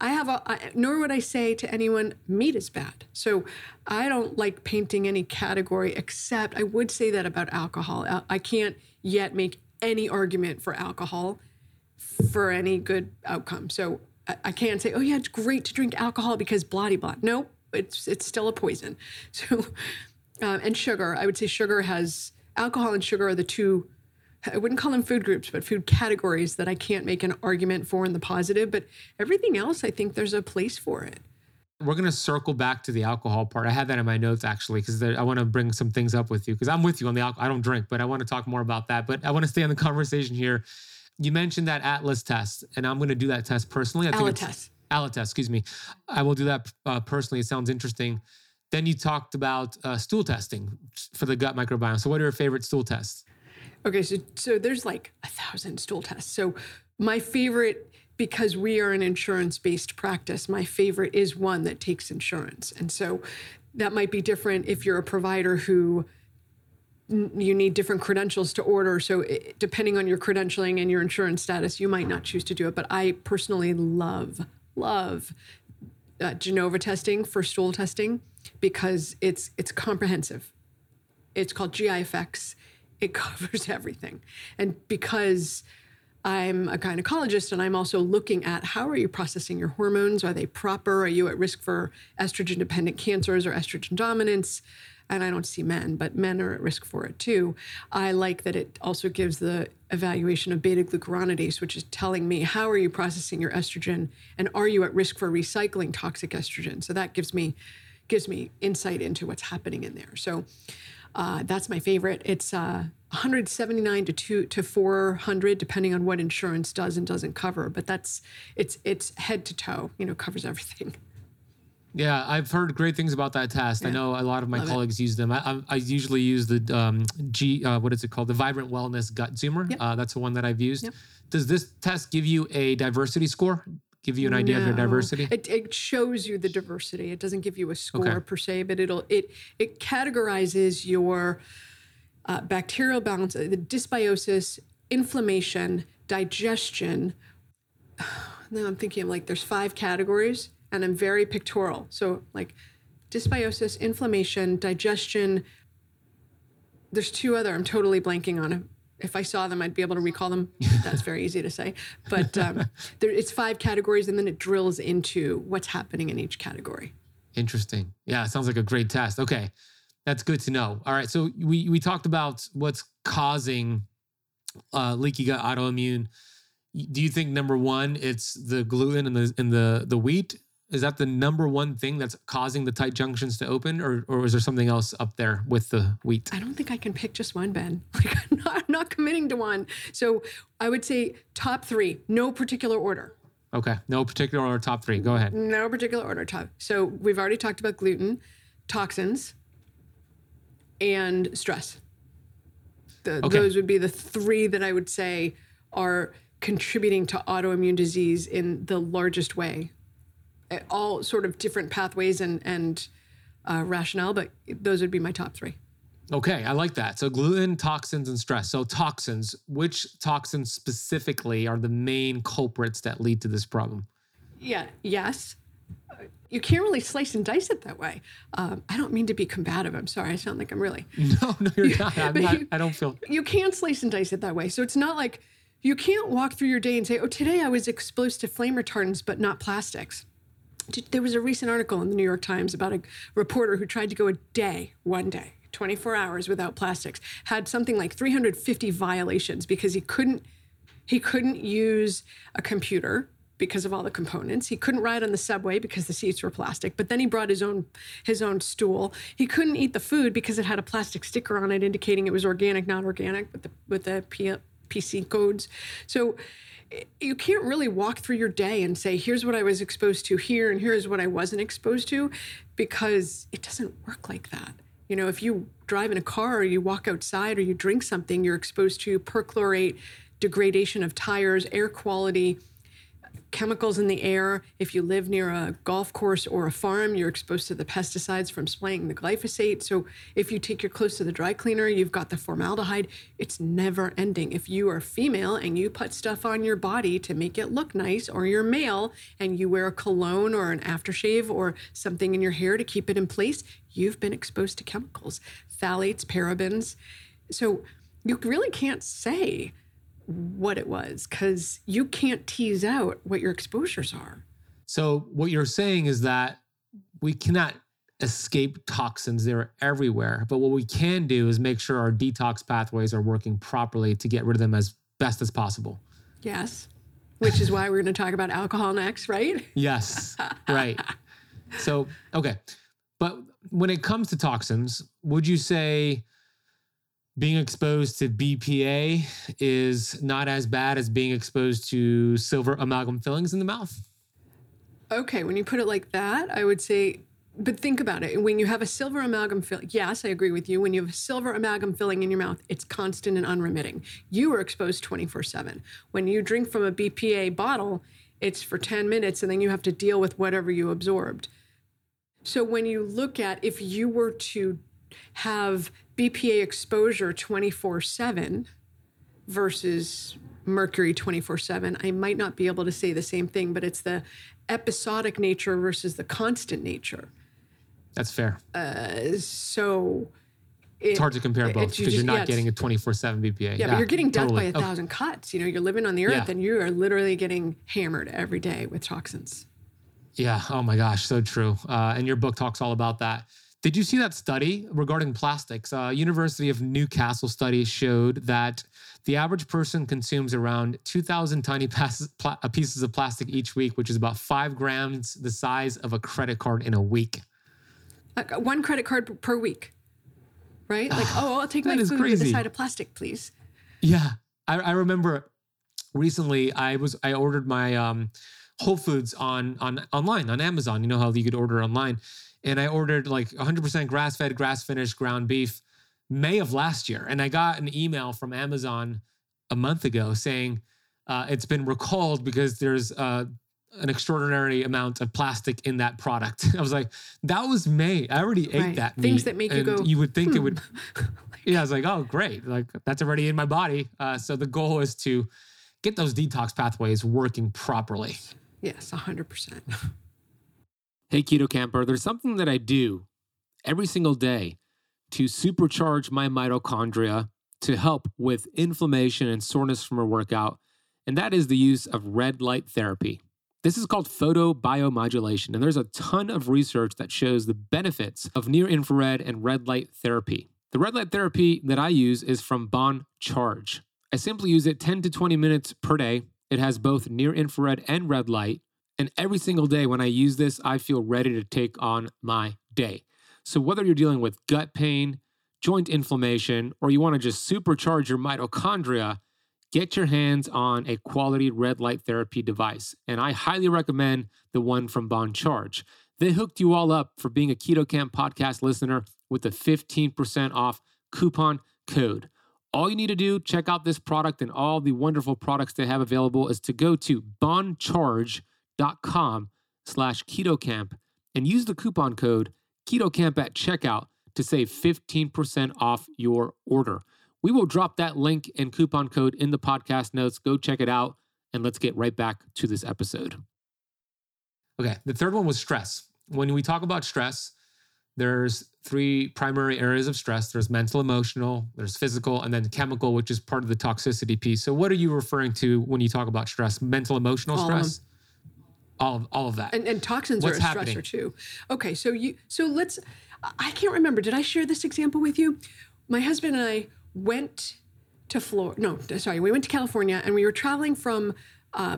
I have a, I, nor would I say to anyone meat is bad. So I don't like painting any category except I would say that about alcohol. I can't yet make any argument for alcohol for any good outcome. So I, I can't say, oh yeah, it's great to drink alcohol because blah blah. No, it's it's still a poison. So uh, and sugar, I would say sugar has alcohol and sugar are the two I wouldn't call them food groups, but food categories that I can't make an argument for in the positive. But everything else, I think there's a place for it. We're going to circle back to the alcohol part. I had that in my notes actually, because I want to bring some things up with you. Because I'm with you on the alcohol. I don't drink, but I want to talk more about that. But I want to stay on the conversation here. You mentioned that Atlas test, and I'm going to do that test personally. I think test. ALA test, excuse me. I will do that uh, personally. It sounds interesting. Then you talked about uh, stool testing for the gut microbiome. So, what are your favorite stool tests? Okay, so so there's like a thousand stool tests. So my favorite, because we are an insurance-based practice, my favorite is one that takes insurance. And so that might be different if you're a provider who you need different credentials to order. So it, depending on your credentialing and your insurance status, you might not choose to do it. But I personally love love uh, Genova testing for stool testing because it's it's comprehensive. It's called GI effects it covers everything. And because I'm a gynecologist and I'm also looking at how are you processing your hormones? Are they proper? Are you at risk for estrogen dependent cancers or estrogen dominance? And I don't see men, but men are at risk for it too. I like that it also gives the evaluation of beta glucuronidase, which is telling me how are you processing your estrogen and are you at risk for recycling toxic estrogen? So that gives me gives me insight into what's happening in there. So uh, that's my favorite. It's uh, 179 to two to 400, depending on what insurance does and doesn't cover. But that's it's it's head to toe. You know, covers everything. Yeah, I've heard great things about that test. Yeah. I know a lot of my Love colleagues it. use them. I, I, I, usually use the um, G, uh, what is it called? The Vibrant Wellness Gut Zoomer. Yep. Uh, that's the one that I've used. Yep. Does this test give you a diversity score? Give you an idea no. of your diversity? It, it, shows you the diversity. It doesn't give you a score okay. per se, but it'll it it categorizes your uh, bacterial balance, the dysbiosis, inflammation, digestion. Now I'm thinking of like there's five categories, and I'm very pictorial. So like dysbiosis, inflammation, digestion. There's two other. I'm totally blanking on. If I saw them, I'd be able to recall them. That's very easy to say. But um, there, it's five categories, and then it drills into what's happening in each category. Interesting. Yeah, sounds like a great test. Okay. That's good to know. All right, so we we talked about what's causing uh, leaky gut autoimmune. Do you think number one it's the gluten and the and the the wheat? Is that the number one thing that's causing the tight junctions to open, or or is there something else up there with the wheat? I don't think I can pick just one, Ben. Like I'm not, I'm not committing to one. So I would say top three, no particular order. Okay, no particular order. Top three. Go ahead. No particular order. Top. So we've already talked about gluten, toxins, and stress. The, okay. Those would be the three that I would say are contributing to autoimmune disease in the largest way. Eh, all sort of different pathways and, and uh, rationale, but those would be my top three. Okay, I like that. So gluten, toxins, and stress. So toxins, which toxins specifically are the main culprits that lead to this problem? Yeah, yes you can't really slice and dice it that way. Um, I don't mean to be combative. I'm sorry. I sound like I'm really. No, no, you're not. I'm not you, I don't feel. You can't slice and dice it that way. So it's not like you can't walk through your day and say, oh, today I was exposed to flame retardants, but not plastics. There was a recent article in the New York Times about a reporter who tried to go a day, one day, 24 hours without plastics, had something like 350 violations because he couldn't he couldn't use a computer because of all the components. He couldn't ride on the subway because the seats were plastic. But then he brought his own his own stool. He couldn't eat the food because it had a plastic sticker on it indicating it was organic, not organic, with the with the P, PC codes. So eh, you can't really walk through your day and say, here's what I was exposed to here and here's what I wasn't exposed to, because it doesn't work like that. You know, if you drive in a car or you walk outside or you drink something, you're exposed to perchlorate, degradation of tires, air quality, chemicals in the air. If you live near a golf course or a farm, you're exposed to the pesticides from spraying the glyphosate. So if you take your clothes to the dry cleaner, you've got the formaldehyde. It's never ending. If you are female and you put stuff on your body to make it look nice, or you're male and you wear a cologne or an aftershave or something in your hair to keep it in place, you've been exposed to chemicals, phthalates, parabens. So you really can't say what it was because you can't tease out what your exposures are. So, what you're saying is that we cannot escape toxins, they're everywhere. But what we can do is make sure our detox pathways are working properly to get rid of them as best as possible. Yes. Which is why we're going to talk about alcohol next, right? Yes. Right. so, okay. But when it comes to toxins, would you say being exposed to BPA is not as bad as being exposed to silver amalgam fillings in the mouth. Okay, when you put it like that, I would say, but think about it. When you have a silver amalgam filling, yes, I agree with you. When you have a silver amalgam filling in your mouth, it's constant and unremitting. You are exposed 24 7. When you drink from a BPA bottle, it's for 10 minutes and then you have to deal with whatever you absorbed. So when you look at if you were to have BPA exposure 24 7 versus mercury 24 7, I might not be able to say the same thing, but it's the episodic nature versus the constant nature. That's fair. Uh, so it, it's hard to compare both because you are not yeah, getting a 24 7 BPA. Yeah, yeah, but you're getting death totally. by a thousand okay. cuts. You know, you're living on the earth yeah. and you are literally getting hammered every day with toxins. Yeah. Oh my gosh. So true. Uh, and your book talks all about that. Did you see that study regarding plastics? Uh, University of Newcastle study showed that the average person consumes around 2,000 tiny uh, pieces of plastic each week, which is about five grams the size of a credit card in a week. Uh, one credit card per week, right? Like, oh, I'll take my food crazy. with a side of plastic, please. Yeah, I, I remember recently I was I ordered my um, Whole Foods on on online on Amazon. You know how you could order online and I ordered like 100% grass fed, grass finished ground beef May of last year. And I got an email from Amazon a month ago saying uh, it's been recalled because there's uh, an extraordinary amount of plastic in that product. I was like, that was May. I already right. ate that. Things that make you go. You would think hmm. it would. yeah, I was like, oh, great. Like that's already in my body. Uh, so the goal is to get those detox pathways working properly. Yes, 100%. Hey, Keto Camper, there's something that I do every single day to supercharge my mitochondria to help with inflammation and soreness from a workout, and that is the use of red light therapy. This is called photobiomodulation, and there's a ton of research that shows the benefits of near infrared and red light therapy. The red light therapy that I use is from Bon Charge. I simply use it 10 to 20 minutes per day. It has both near infrared and red light. And every single day when I use this, I feel ready to take on my day. So, whether you're dealing with gut pain, joint inflammation, or you want to just supercharge your mitochondria, get your hands on a quality red light therapy device. And I highly recommend the one from Bon Charge. They hooked you all up for being a Keto Camp podcast listener with a 15% off coupon code. All you need to do, check out this product and all the wonderful products they have available, is to go to boncharge.com com slash ketocamp and use the coupon code ketocamp at checkout to save 15% off your order. We will drop that link and coupon code in the podcast notes. Go check it out and let's get right back to this episode. Okay, the third one was stress. When we talk about stress, there's three primary areas of stress there's mental emotional there's physical and then chemical which is part of the toxicity piece so what are you referring to when you talk about stress mental emotional All of stress all of, all of that and, and toxins What's are a happening? stressor too. Okay, so you so let's I can't remember. Did I share this example with you? My husband and I went to Florida. No, sorry, we went to California and we were traveling from uh,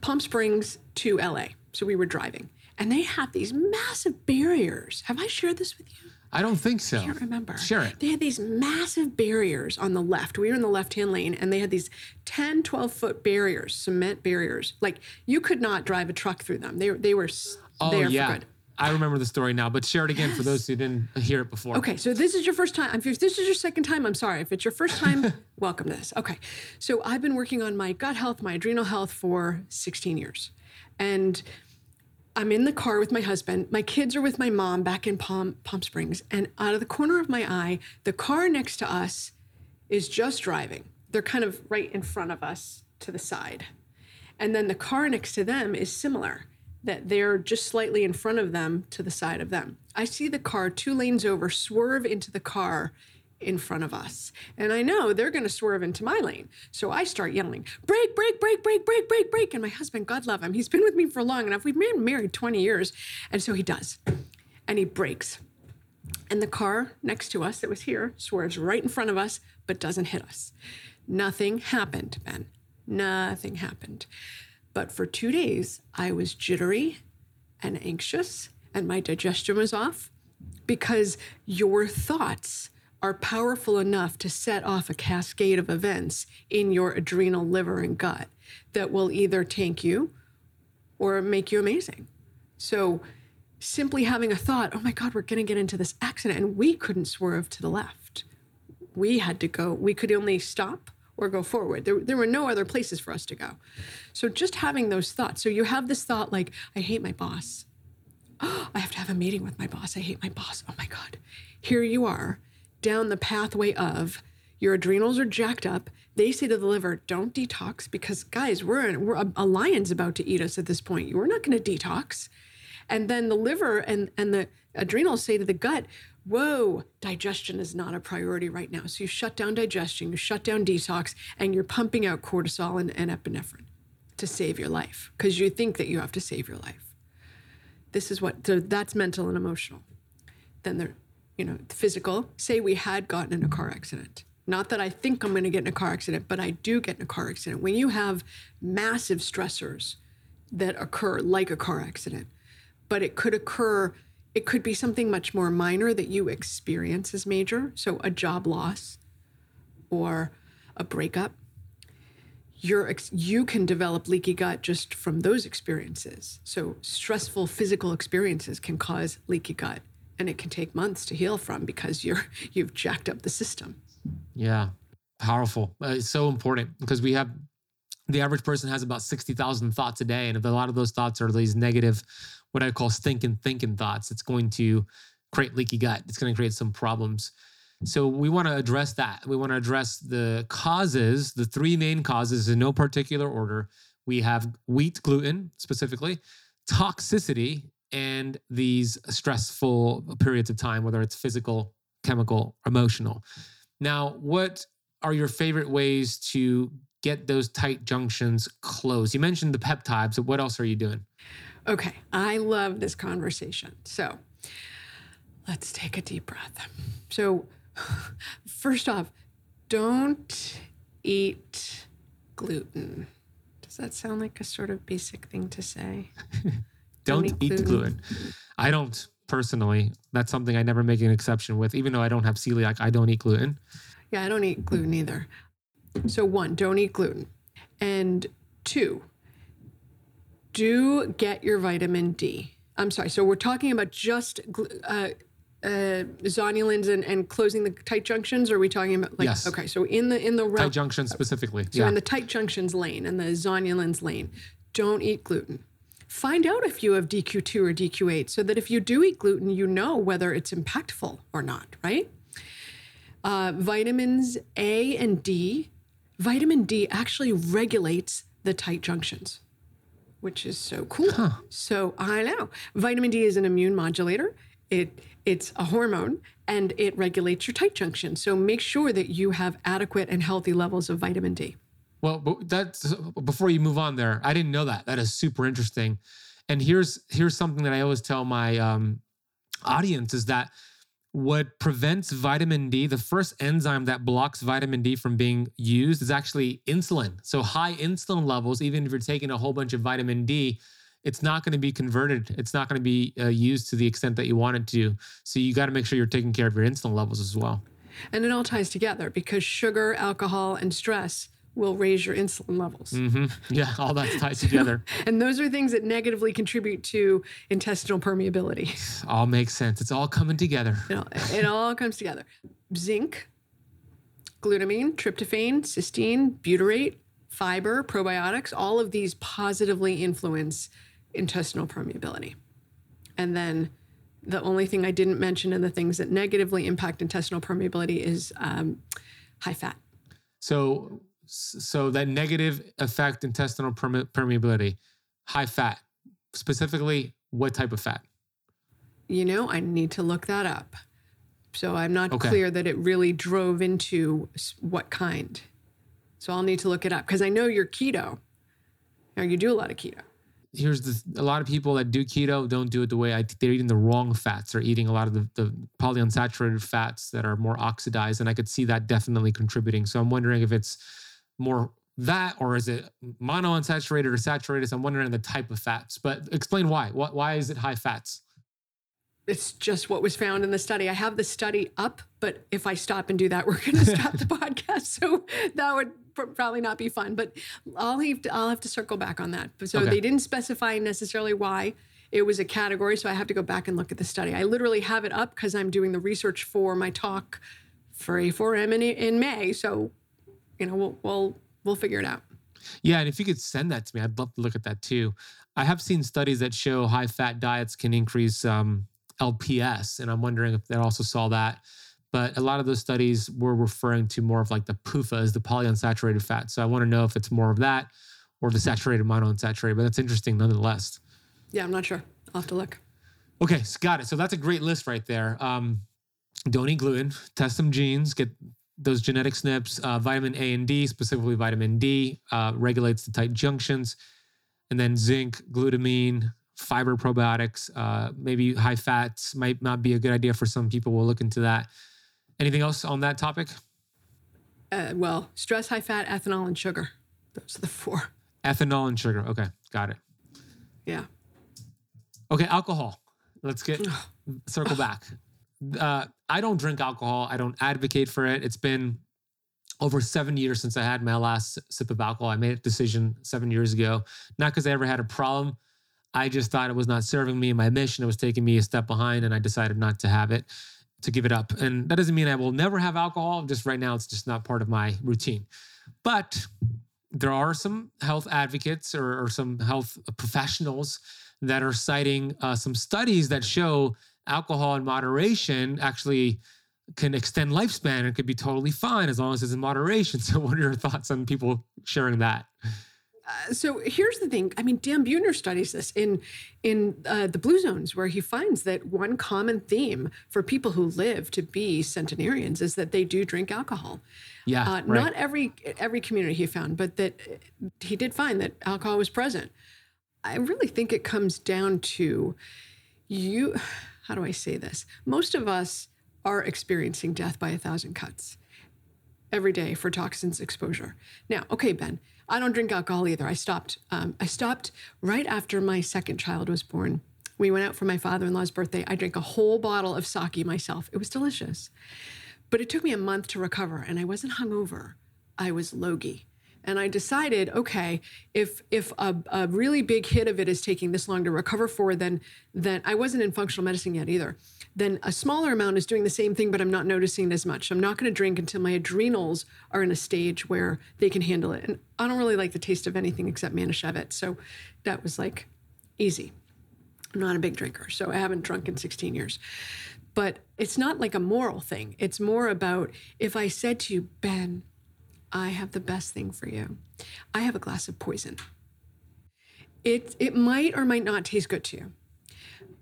Palm Springs to LA. So we were driving, and they have these massive barriers. Have I shared this with you? I don't think so I can't remember. share it They had these massive barriers on the left. We were in the left hand lane, and they had these 10, 12 foot barriers, cement barriers. Like you could not drive a truck through them. They, they were oh there yeah for good. i remember the story now but share it again for those who didn't hear it before Okay, so this is your first time. If this is your second time, I'm sorry. If it's your first time, welcome to this. Okay, so I've been working on my gut health, my adrenal health for 16 years. And I'm in the car with my husband. My kids are with my mom back in Palm, Palm Springs. And out of the corner of my eye, the car next to us is just driving. They're kind of right in front of us to the side. And then the car next to them is similar, that they're just slightly in front of them to the side of them. I see the car two lanes over swerve into the car in front of us. And I know they're going to swerve into my lane. So I start yelling, brake, brake, brake, brake, brake, brake, brake. And my husband, God love him, he's been with me for long enough. We've been married 20 years. And so he does. And he brakes. And the car next to us that was here swerves right in front of us, but doesn't hit us. Nothing happened, Ben. Nothing happened. But for two days, I was jittery and anxious, and my digestion was off because your thoughts are powerful enough to set off a cascade of events in your adrenal, liver, and gut that will either tank you or make you amazing. So, simply having a thought, oh my God, we're going to get into this accident, and we couldn't swerve to the left. We had to go, we could only stop or go forward. There, there were no other places for us to go. So, just having those thoughts. So, you have this thought like, I hate my boss. Oh, I have to have a meeting with my boss. I hate my boss. Oh my God. Here you are down the pathway of your adrenals are jacked up. They say to the liver, don't detox because, guys, we're, we're a, a lion's about to eat us at this point. We're not going to detox. And then the liver and, and the adrenals say to the gut, whoa, digestion is not a priority right now. So you shut down digestion, you shut down detox, and you're pumping out cortisol and, and epinephrine to save your life because you think that you have to save your life. This is what, so that's mental and emotional. Then there, you know, physical, say we had gotten in a car accident. Not that I think I'm going to get in a car accident, but I do get in a car accident. When you have massive stressors that occur, like a car accident, but it could occur, it could be something much more minor that you experience as major. So a job loss or a breakup. You're, ex- you can develop leaky gut just from those experiences. So stressful physical experiences can cause leaky gut and it can take months to heal from because you're you've jacked up the system. Yeah, powerful. Uh, it's so important because we have the average person has about 60,000 thoughts a day. And a lot of those thoughts are these negative, what I call stinking thinking thoughts, it's going to create leaky gut. It's going to create some problems. So we want to address that. We want to address the causes, the three main causes in no particular order. We have wheat gluten specifically, toxicity, and these stressful periods of time, whether it's physical, chemical, emotional. Now, what are your favorite ways to get those tight junctions closed? You mentioned the peptides, but what else are you doing? Okay, I love this conversation. So let's take a deep breath. So, first off, don't eat gluten. Does that sound like a sort of basic thing to say? Don't, Don't eat eat gluten. I don't personally. That's something I never make an exception with. Even though I don't have celiac, I don't eat gluten. Yeah, I don't eat gluten either. So, one, don't eat gluten. And two, do get your vitamin D. I'm sorry. So, we're talking about just uh, uh, zonulins and, and closing the tight junctions. Or are we talking about like, Yes. okay, so in the, in the realm, Tight junction specifically. so yeah. in the tight junctions lane and the zonulins lane, don't eat gluten. Find out if you have DQ2 or DQ8 so that if you do eat gluten, you know whether it's impactful or not, right? Uh, vitamins A and D, vitamin D actually regulates the tight junctions, which is so cool. So I know. Vitamin D is an immune modulator. It it's a hormone and it regulates your tight junction. So make sure that you have adequate and healthy levels of vitamin D. Well, but that's before you move on there. I didn't know that. That is super interesting. And here's here's something that I always tell my um, audience is that what prevents vitamin D, the first enzyme that blocks vitamin D from being used is actually insulin. So high insulin levels, even if you're taking a whole bunch of vitamin D, it's not going to be converted. It's not going to be uh, used to the extent that you want it to. So you got to make sure you're taking care of your insulin levels as well. And it all ties together because sugar, alcohol, and stress will raise your insulin levels. Mm-hmm. Yeah, all that ties together. and those are things that negatively contribute to intestinal permeability. All makes sense. It's all coming together. It all, it all comes together. Zinc, glutamine, tryptophan, cysteine, butyrate, fiber, probiotics, all of these positively influence intestinal permeability. And then the only thing I didn't mention in the things that negatively impact intestinal permeability is um, high fat. So so that negative affect intestinal perme- permeability, high fat, specifically what type of fat? You know, I need to look that up. So I'm not okay. clear that it really drove into what kind. So I'll need to look it up because I know you're keto. Now you do a lot of keto. Here's the, a lot of people that do keto don't do it the way I think they're eating the wrong fats. They're eating a lot of the, the polyunsaturated fats that are more oxidized, and I could see that definitely contributing. So I'm wondering if it's more that or is it monounsaturated or saturated? So I'm wondering the type of fats, but explain why. What, why is it high fats? It's just what was found in the study. I have the study up, but if I stop and do that, we're going to stop the podcast. So that would probably not be fun. But I'll have to, I'll have to circle back on that. So okay. they didn't specify necessarily why it was a category. So I have to go back and look at the study. I literally have it up because I'm doing the research for my talk for A4M in, in May. So you know, we'll we'll we'll figure it out. Yeah, and if you could send that to me, I'd love to look at that too. I have seen studies that show high fat diets can increase um, LPS, and I'm wondering if they also saw that. But a lot of those studies were referring to more of like the PUFAs, the polyunsaturated fat. So I want to know if it's more of that or the saturated monounsaturated. But that's interesting nonetheless. Yeah, I'm not sure. I'll have to look. Okay, so got it. So that's a great list right there. Um, don't eat gluten. Test some genes. Get those genetic SNPs, uh, vitamin A and D, specifically vitamin D, uh, regulates the tight junctions. And then zinc, glutamine, fiber probiotics, uh, maybe high fats might not be a good idea for some people. We'll look into that. Anything else on that topic? Uh, well, stress, high fat, ethanol, and sugar. Those are the four. Ethanol and sugar. Okay, got it. Yeah. Okay, alcohol. Let's get circle back uh, I don't drink alcohol. I don't advocate for it. It's been over seven years since I had my last sip of alcohol. I made a decision seven years ago, not because I ever had a problem. I just thought it was not serving me my mission. It was taking me a step behind, and I decided not to have it, to give it up. And that doesn't mean I will never have alcohol. Just right now, it's just not part of my routine. But there are some health advocates or, or some health professionals that are citing uh, some studies that show alcohol in moderation actually can extend lifespan and could be totally fine as long as it's in moderation. So, what are your thoughts on people sharing that? Uh, so here's the thing. I mean, Dan Buettner studies this in in uh, the blue zones, where he finds that one common theme for people who live to be centenarians is that they do drink alcohol. Yeah, uh, right. not every every community he found, but that he did find that alcohol was present. I really think it comes down to you how do I say this? Most of us are experiencing death by a thousand cuts every day for toxins exposure. Now, okay, Ben, I don't drink alcohol either. I stopped. Um, I stopped right after my second child was born. We went out for my father-in-law's birthday. I drank a whole bottle of sake myself. It was delicious, but it took me a month to recover, and I wasn't hungover. I was logy. And I decided, okay, if if a, a, really big hit of it is taking this long to recover for, then then I wasn't in functional medicine yet either. Then a smaller amount is doing the same thing, but I'm not noticing as much. I'm not going to drink until my adrenals are in a stage where they can handle it. And I don't really like the taste of anything except Manischewitz, so that was like easy. I'm not a big drinker, so I haven't drunk in 16 years. But it's not like a moral thing. It's more about if I said to you, Ben, I have the best thing for you. I have a glass of poison. It, it might or might not taste good to you,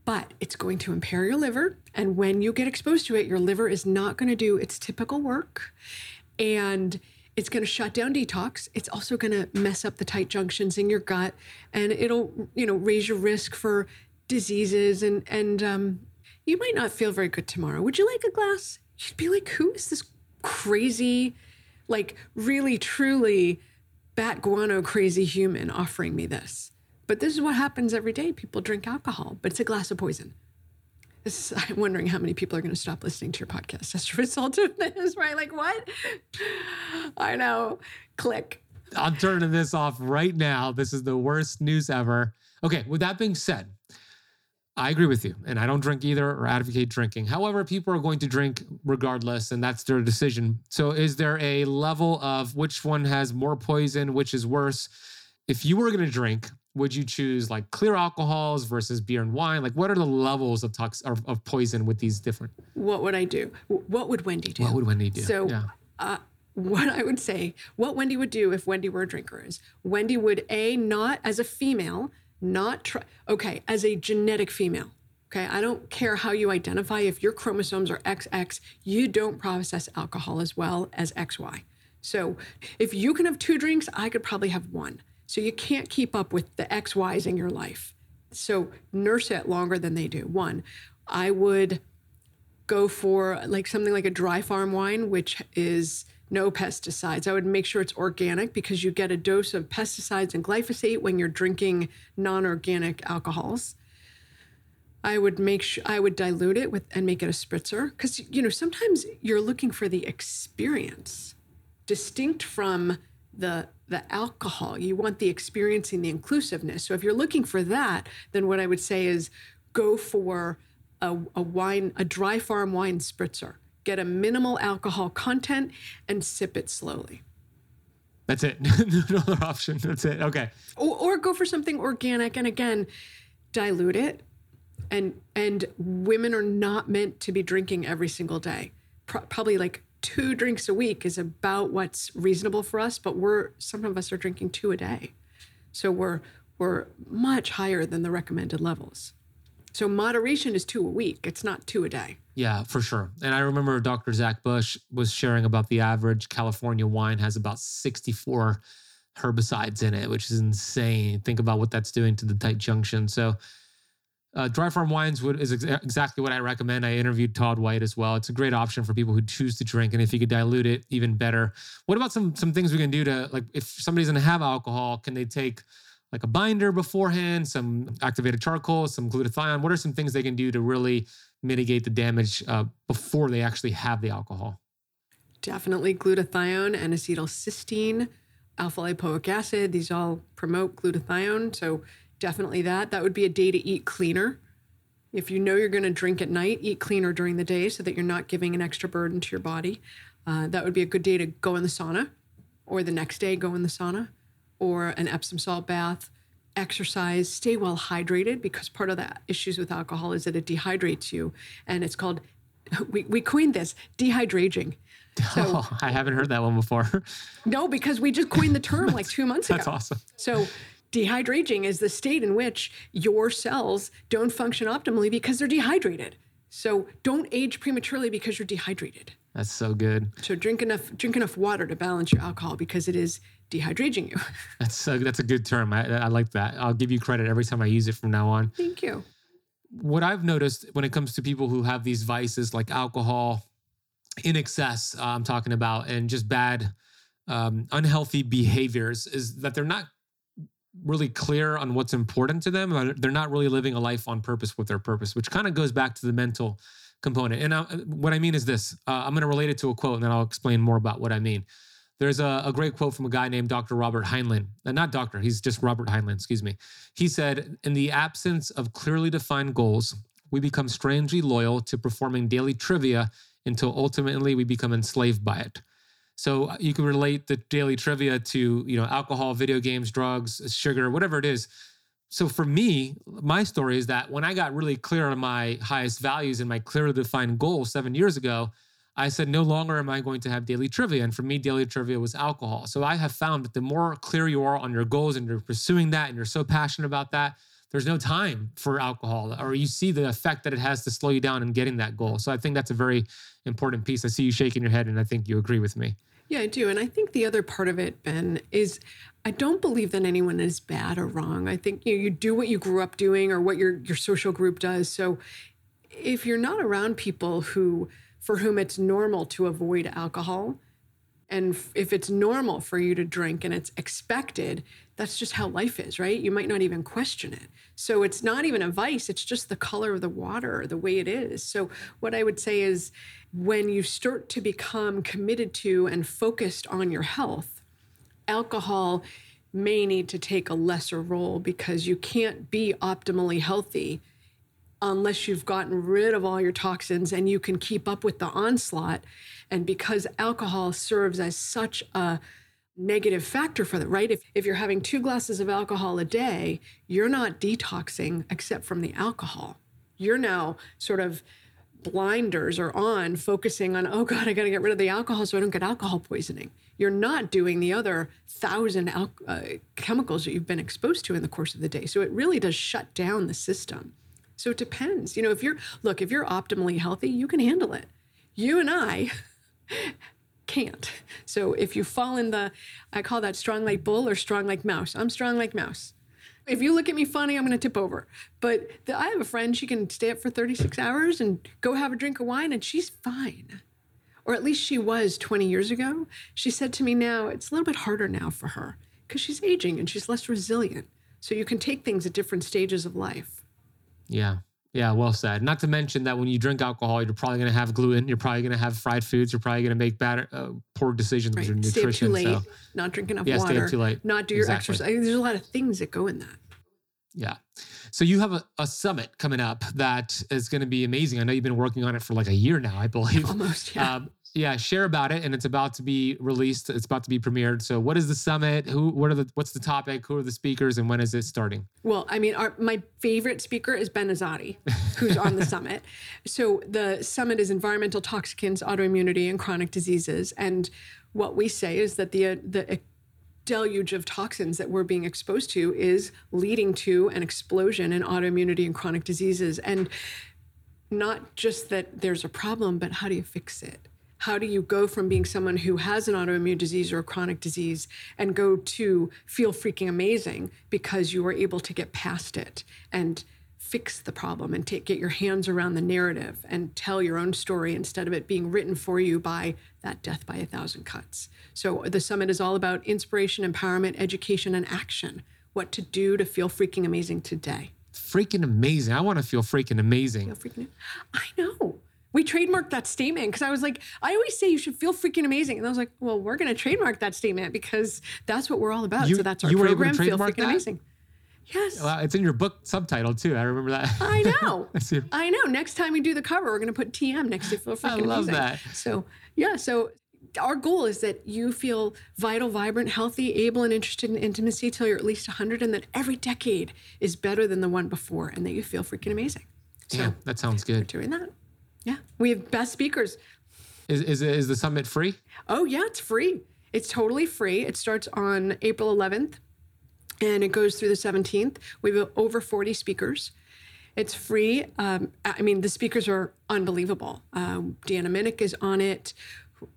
but it's going to impair your liver. And when you get exposed to it, your liver is not going to do its typical work. And it's going to shut down detox. It's also going to mess up the tight junctions in your gut, and it'll, you know, raise your risk for diseases. And and um, you might not feel very good tomorrow. Would you like a glass? You'd be like, who is this crazy, like really truly bat guano crazy human offering me this? But this is what happens every day. People drink alcohol, but it's a glass of poison. Is, I'm wondering how many people are going to stop listening to your podcast as a result of this, right? Like, what? I know. Click. I'm turning this off right now. This is the worst news ever. Okay, with that being said, I agree with you, and I don't drink either or advocate drinking. However, people are going to drink regardless, and that's their decision. So, is there a level of which one has more poison, which is worse? If you were going to drink, would you choose like clear alcohols versus beer and wine? Like, what are the levels of tox of, of poison with these different? What would I do? What would Wendy do? What would Wendy do? So, yeah. uh, what I would say, what Wendy would do if Wendy were a drinker is Wendy would a not as a female, not try. Okay, as a genetic female. Okay, I don't care how you identify. If your chromosomes are XX, you don't process alcohol as well as XY. So, if you can have two drinks, I could probably have one. So you can't keep up with the X, Y's in your life. So nurse it longer than they do. One, I would go for like something like a dry farm wine, which is no pesticides. I would make sure it's organic because you get a dose of pesticides and glyphosate when you're drinking non-organic alcohols. I would make sure I would dilute it with and make it a spritzer because you know sometimes you're looking for the experience distinct from the the alcohol. You want the experiencing the inclusiveness. So if you're looking for that, then what I would say is go for a, a wine, a dry farm wine spritzer. Get a minimal alcohol content and sip it slowly. That's it. no other option. That's it. Okay. Or, or go for something organic and again, dilute it. And and women are not meant to be drinking every single day. Pro- probably like two drinks a week is about what's reasonable for us, but we're some of us are drinking two a day. So we're we're much higher than the recommended levels. So moderation is two a week. It's not two a day. Yeah, for sure. And I remember Dr. Zach Bush was sharing about the average California wine has about 64 herbicides in it, which is insane. Think about what that's doing to the tight junction. So uh, dry farm wines would, is ex- exactly what I recommend. I interviewed Todd White as well. It's a great option for people who choose to drink, and if you could dilute it, even better. What about some some things we can do to like if somebody's going to have alcohol, can they take like a binder beforehand, some activated charcoal, some glutathione? What are some things they can do to really mitigate the damage uh, before they actually have the alcohol? Definitely glutathione and acetylcysteine, alpha lipoic acid. These all promote glutathione. So definitely that. That would be a day to eat cleaner. If you know you're going to drink at night, eat cleaner during the day so that you're not giving an extra burden to your body. Uh, that would be a good day to go in the sauna, or the next day go in the sauna, or an Epsom salt bath. Exercise, stay well hydrated because part of the issues with alcohol is that it dehydrates you, and it's called we, we coined this dehydrating. So, oh, I haven't heard that one before. no, because we just coined the term like two months ago. That's awesome. So Dehydrating is the state in which your cells don't function optimally because they're dehydrated. So don't age prematurely because you're dehydrated. That's so good. So drink enough drink enough water to balance your alcohol because it is dehydrating you. That's so that's a good term. I, I like that. I'll give you credit every time I use it from now on. Thank you. What I've noticed when it comes to people who have these vices like alcohol in excess, uh, I'm talking about, and just bad, um, unhealthy behaviors, is that they're not really clear on what's important to them. They're not really living a life on purpose with their purpose, which kind of goes back to the mental component. And I, what I mean is this uh, I'm going to relate it to a quote and then I'll explain more about what I mean. There's a, a great quote from a guy named Dr. Robert Heinlein, uh, not doctor, he's just Robert Heinlein, excuse me. He said, In the absence of clearly defined goals, we become strangely loyal to performing daily trivia until ultimately we become enslaved by it. So uh, you can relate the daily trivia to, you know, alcohol, video games, drugs, sugar, whatever it is. So for me, my story is that when I got really clear on my highest values and my clearly defined goals seven years ago, I said, no longer am I going to have daily trivia. And for me, daily trivia was alcohol. So I have found that the more clear you are on your goals and you're pursuing that and you're so passionate about that, there's no time for alcohol or you see the effect that it has to slow you down in getting that goal. So I think that's a very important piece. I see you shaking your head and I think you agree with me. Yeah, I do. And I think the other part of it, Ben, is I don't believe that anyone is bad or wrong. I think you know, you do what you grew up doing or what your your social group does. So if you're not around people who for whom it's normal to avoid alcohol, and if it's normal for you to drink and it's expected, that's just how life is, right? You might not even question it. So it's not even a vice, it's just the color of the water, the way it is. So, what I would say is when you start to become committed to and focused on your health, alcohol may need to take a lesser role because you can't be optimally healthy unless you've gotten rid of all your toxins and you can keep up with the onslaught. And because alcohol serves as such a negative factor for that, right? If, if you're having two glasses of alcohol a day, you're not detoxing except from the alcohol. You're now sort of blinders are on, focusing on, oh God, I got to get rid of the alcohol so I don't get alcohol poisoning. You're not doing the other thousand al- uh, chemicals that you've been exposed to in the course of the day. So it really does shut down the system. So it depends. You know, if you're, look, if you're optimally healthy, you can handle it. You and I can't. So if you fall in the, I call that strong like bull or strong like mouse. I'm strong like mouse. If you look at me funny, I'm going to tip over. But the, I have a friend, she can stay up for 36 hours and go have a drink of wine and she's fine. Or at least she was 20 years ago. She said to me now, it's a little bit harder now for her because she's aging and she's less resilient. So you can take things at different stages of life. Yeah. Yeah, well said. Not to mention that when you drink alcohol, you're probably going to have gluten. You're probably going to have fried foods. You're probably going to make bad, uh, poor decisions right. with your nutrition. Stay up too late. So, not drink enough yeah, water. Stay up too late. Not do your exactly. exercise. There's a lot of things that go in that. Yeah. So you have a, a summit coming up that is going to be amazing. I know you've been working on it for like a year now, I believe. Almost, yeah. Um, yeah, share about it, and it's about to be released. It's about to be premiered. So, what is the summit? Who? What are the? What's the topic? Who are the speakers, and when is it starting? Well, I mean, our, my favorite speaker is Ben Azadi, who's on the summit. So, the summit is environmental toxicants, autoimmunity, and chronic diseases. And what we say is that the the deluge of toxins that we're being exposed to is leading to an explosion in autoimmunity and chronic diseases. And not just that there's a problem, but how do you fix it? How do you go from being someone who has an autoimmune disease or a chronic disease and go to feel freaking amazing because you were able to get past it and fix the problem and take, get your hands around the narrative and tell your own story instead of it being written for you by that death by a thousand cuts. So the summit is all about inspiration, empowerment, education, and action. What to do to feel freaking amazing today. Freaking amazing. I want to feel freaking amazing. Feel freaking I know. We trademarked that statement because I was like, I always say you should feel freaking amazing. And I was like, well, we're going to trademark that statement because that's what we're all about. You, so that's our program, Feel Freaking that? Amazing. Yes. Well, it's in your book subtitle too. I remember that. I know. I I know. Next time we do the cover, we're going to put TM next to Feel Freaking Amazing. I love amazing. that. So, yeah. So, our goal is that you feel vital, vibrant, healthy, able, and interested in intimacy till you're at least 100, and that every decade is better than the one before, and that you feel freaking amazing. So, yeah, that sounds good. We're doing that. Yeah, we have best speakers. Is, is, is the summit free? Oh, yeah, it's free. It's totally free. It starts on April 11th and it goes through the 17th. We have over 40 speakers. It's free. Um, I mean, the speakers are unbelievable. Um, Deanna Minich is on it.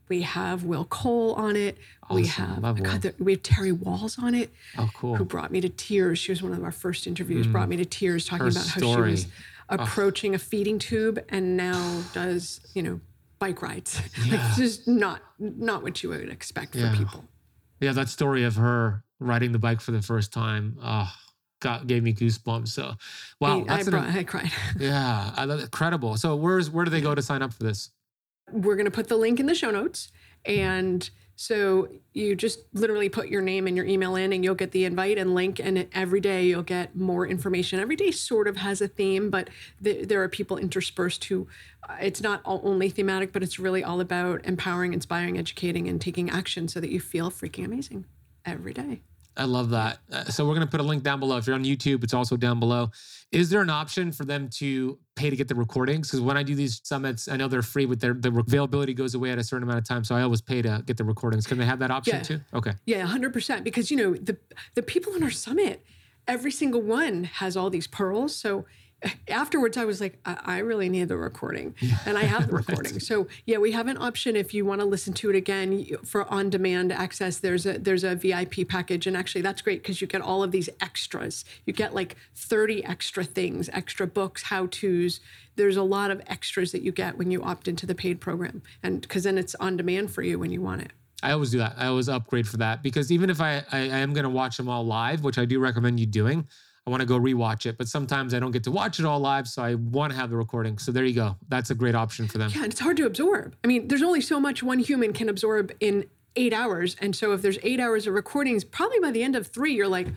We have Will Cole on it. Awesome. We have God, the, we have Terry Wahls on it. Oh, cool! Who brought me to tears? She was one of our first interviews. Mm. Brought me to tears, talking Her about story. how she was approaching oh. a feeding tube and now does you know bike rides. Yeah. like just not not what you would expect yeah. for people. Yeah, that story of her riding the bike for the first time. Oh, got gave me goosebumps. So, wow, I, I, brought, an, I cried. yeah, I love incredible. So, where's where do they go to sign up for this? We're gonna put the link in the show notes, and so you just literally put your name and your email in, and you'll get the invite and link. And every day you'll get more information. Every day sort of has a theme, but th- there are people interspersed who uh, it's not only thematic, but it's really all about empowering, inspiring, educating, and taking action so that you feel freaking amazing every day. I love that. Uh, so we're going to put a link down below. If you're on YouTube, it's also down below. Is there an option for them to pay to get the recordings? Because when I do these summits, I know they're free, but their the availability goes away at a certain amount of time. So I always pay to get the recordings. Can they have that option yeah. too? Okay. Yeah, hundred percent. Because you know the the people in our summit, every single one has all these pearls. So afterwards I was like, I, I really need the recording. And I have the recording. So yeah, we have an option if you want to listen to it again for on-demand access. There's a there's a VIP package. And actually that's great because you get all of these extras. You get like 30 extra things, extra books, how-tos. There's a lot of extras that you get when you opt into the paid program. And because then it's on demand for you when you want it. I always do that. I always upgrade for that because even if I, I, I am going to watch them all live, which I do recommend you doing, I want to go rewatch it. But sometimes I don't get to watch it all live, so I want to have the recording. So there you go. That's a great option for them. Yeah, and it's hard to absorb. I mean, there's only so much one human can absorb in eight hours. And so if there's eight hours of recordings, probably by the end of three, you're like,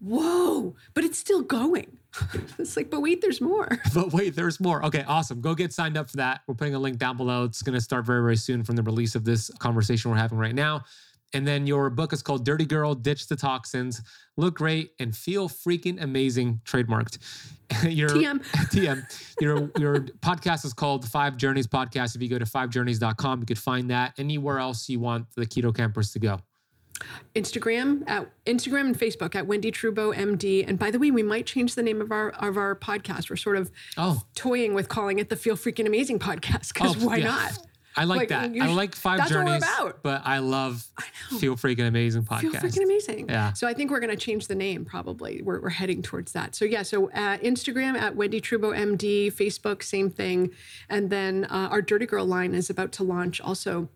whoa, but it's still going. it's like, but wait, there's more. But wait, there's more. Okay, awesome. Go get signed up for that. We're putting a link down below. It's going to start very, very soon from the release of this conversation we're having right now. And then your book is called Dirty Girl Ditch the Toxins, Look Great, and Feel Freaking Amazing, trademarked. your TM. TM. Your, your podcast is called Five Journeys Podcast. If you go to fivejourneys.com, you could find that anywhere else you want the keto campers to go. Instagram at Instagram and Facebook at Wendie Trubow MD. And by the way, we might change the name of our of our podcast. We're sort of Oh, toying with calling it the Feel Freaking Amazing Podcast because Oh, why yeah. not? I like, Like, that. I like Five that's what we're Journeys, about. but I love Feel Freaking Amazing podcast. Feel freaking amazing. Yeah. So I think we're going to change the name probably. We're, we're heading towards that. So yeah, so uh, Instagram at Wendie Trubow MD, Facebook, same thing. And then uh, our Dirty Girl line is about to launch also.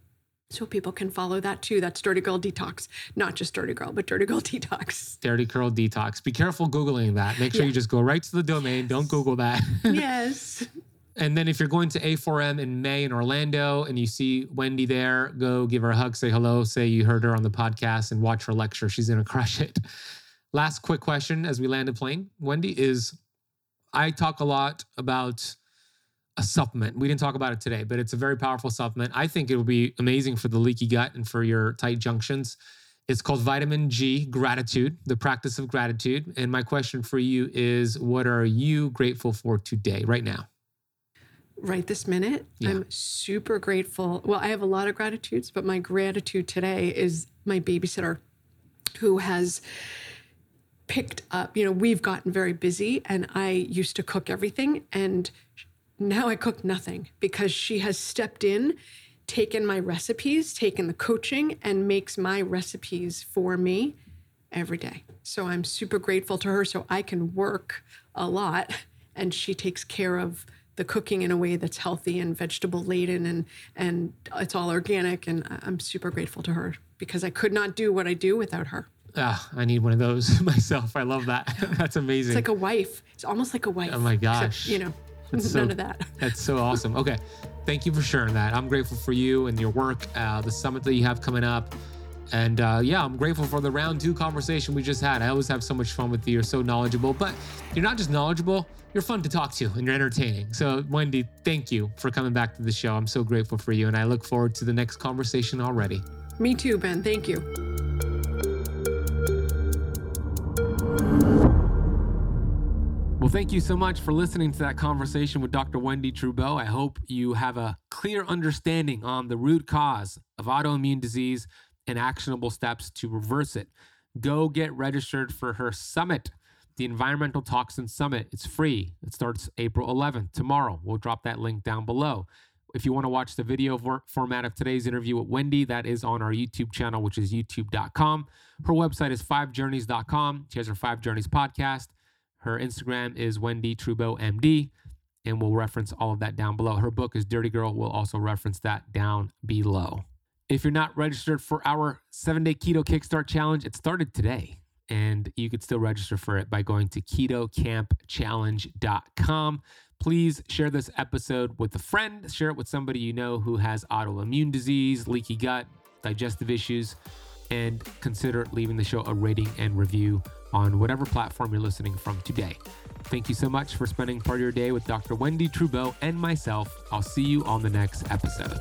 So people can follow that too. That's Dirty Girl Detox, not just Dirty Girl, but Dirty Girl Detox. Dirty Girl Detox. Be careful Googling that. Make sure you just go right to the domain. Don't Google that. yes. And then if you're going to A4M in May in Orlando and you see Wendie there, go give her a hug, say hello, say you heard her on the podcast, and watch her lecture. She's going to crush it. Last quick question as we land the plane Wendie is I talk a lot about a supplement. We didn't talk about it today, but it's a very powerful supplement. I think it will be amazing for the leaky gut and for your tight junctions. It's called vitamin G gratitude, the practice of gratitude. And my question for you is what are you grateful for today, right now? Right this minute. Yeah. I'm super grateful. Well, I have a lot of gratitudes, but my gratitude today is my babysitter who has picked up, you know, we've gotten very busy and I used to cook everything and now I cook nothing because she has stepped in, taken my recipes, taken the coaching and makes my recipes for me every day. So I'm super grateful to her so I can work a lot and she takes care of the cooking in a way that's healthy and vegetable laden and and it's all organic and I'm super grateful to her because I could not do what I do without her. Ah, I need one of those myself. I love that. That's amazing. It's like a wife. It's almost like a wife. Oh my except, gosh. you know, That's none so- of that. That's so awesome. Okay. Thank you for sharing that. I'm grateful for you and your work, uh, the summit that you have coming up. And uh, yeah, I'm grateful for the round two conversation we just had. I always have so much fun with you. You're so knowledgeable, but you're not just knowledgeable, you're fun to talk to and you're entertaining. So, Wendie, thank you for coming back to the show. I'm so grateful for you. And I look forward to the next conversation already. Me too, Ben. Thank you. Well, thank you so much for listening to that conversation with Dr. Wendie Trubow. I hope you have a clear understanding on the root cause of autoimmune disease and actionable steps to reverse it. Go get registered for her summit, the Environmental Toxin Summit. It's free. It starts April 11th, tomorrow. We'll drop that link down below. If you want to watch the video for- format of today's interview with Wendie, that is on our YouTube channel, which is youtube.com. Her website is fivejourneys.com. She has her Five Journeys podcast. Her Instagram is Wendie Trubow MD, and we'll reference all of that down below. Her book is Dirty Girl. We'll also reference that down below. If you're not registered for our seven day keto kickstart challenge, it started today, and you could still register for it by going to ketocampchallenge.com. Please share this episode with a friend, share it with somebody you know who has autoimmune disease, leaky gut, digestive issues, and consider leaving the show a rating and review on whatever platform you're listening from today. Thank you so much for spending part of your day with Dr. Wendie Trubow and myself. I'll see you on the next episode.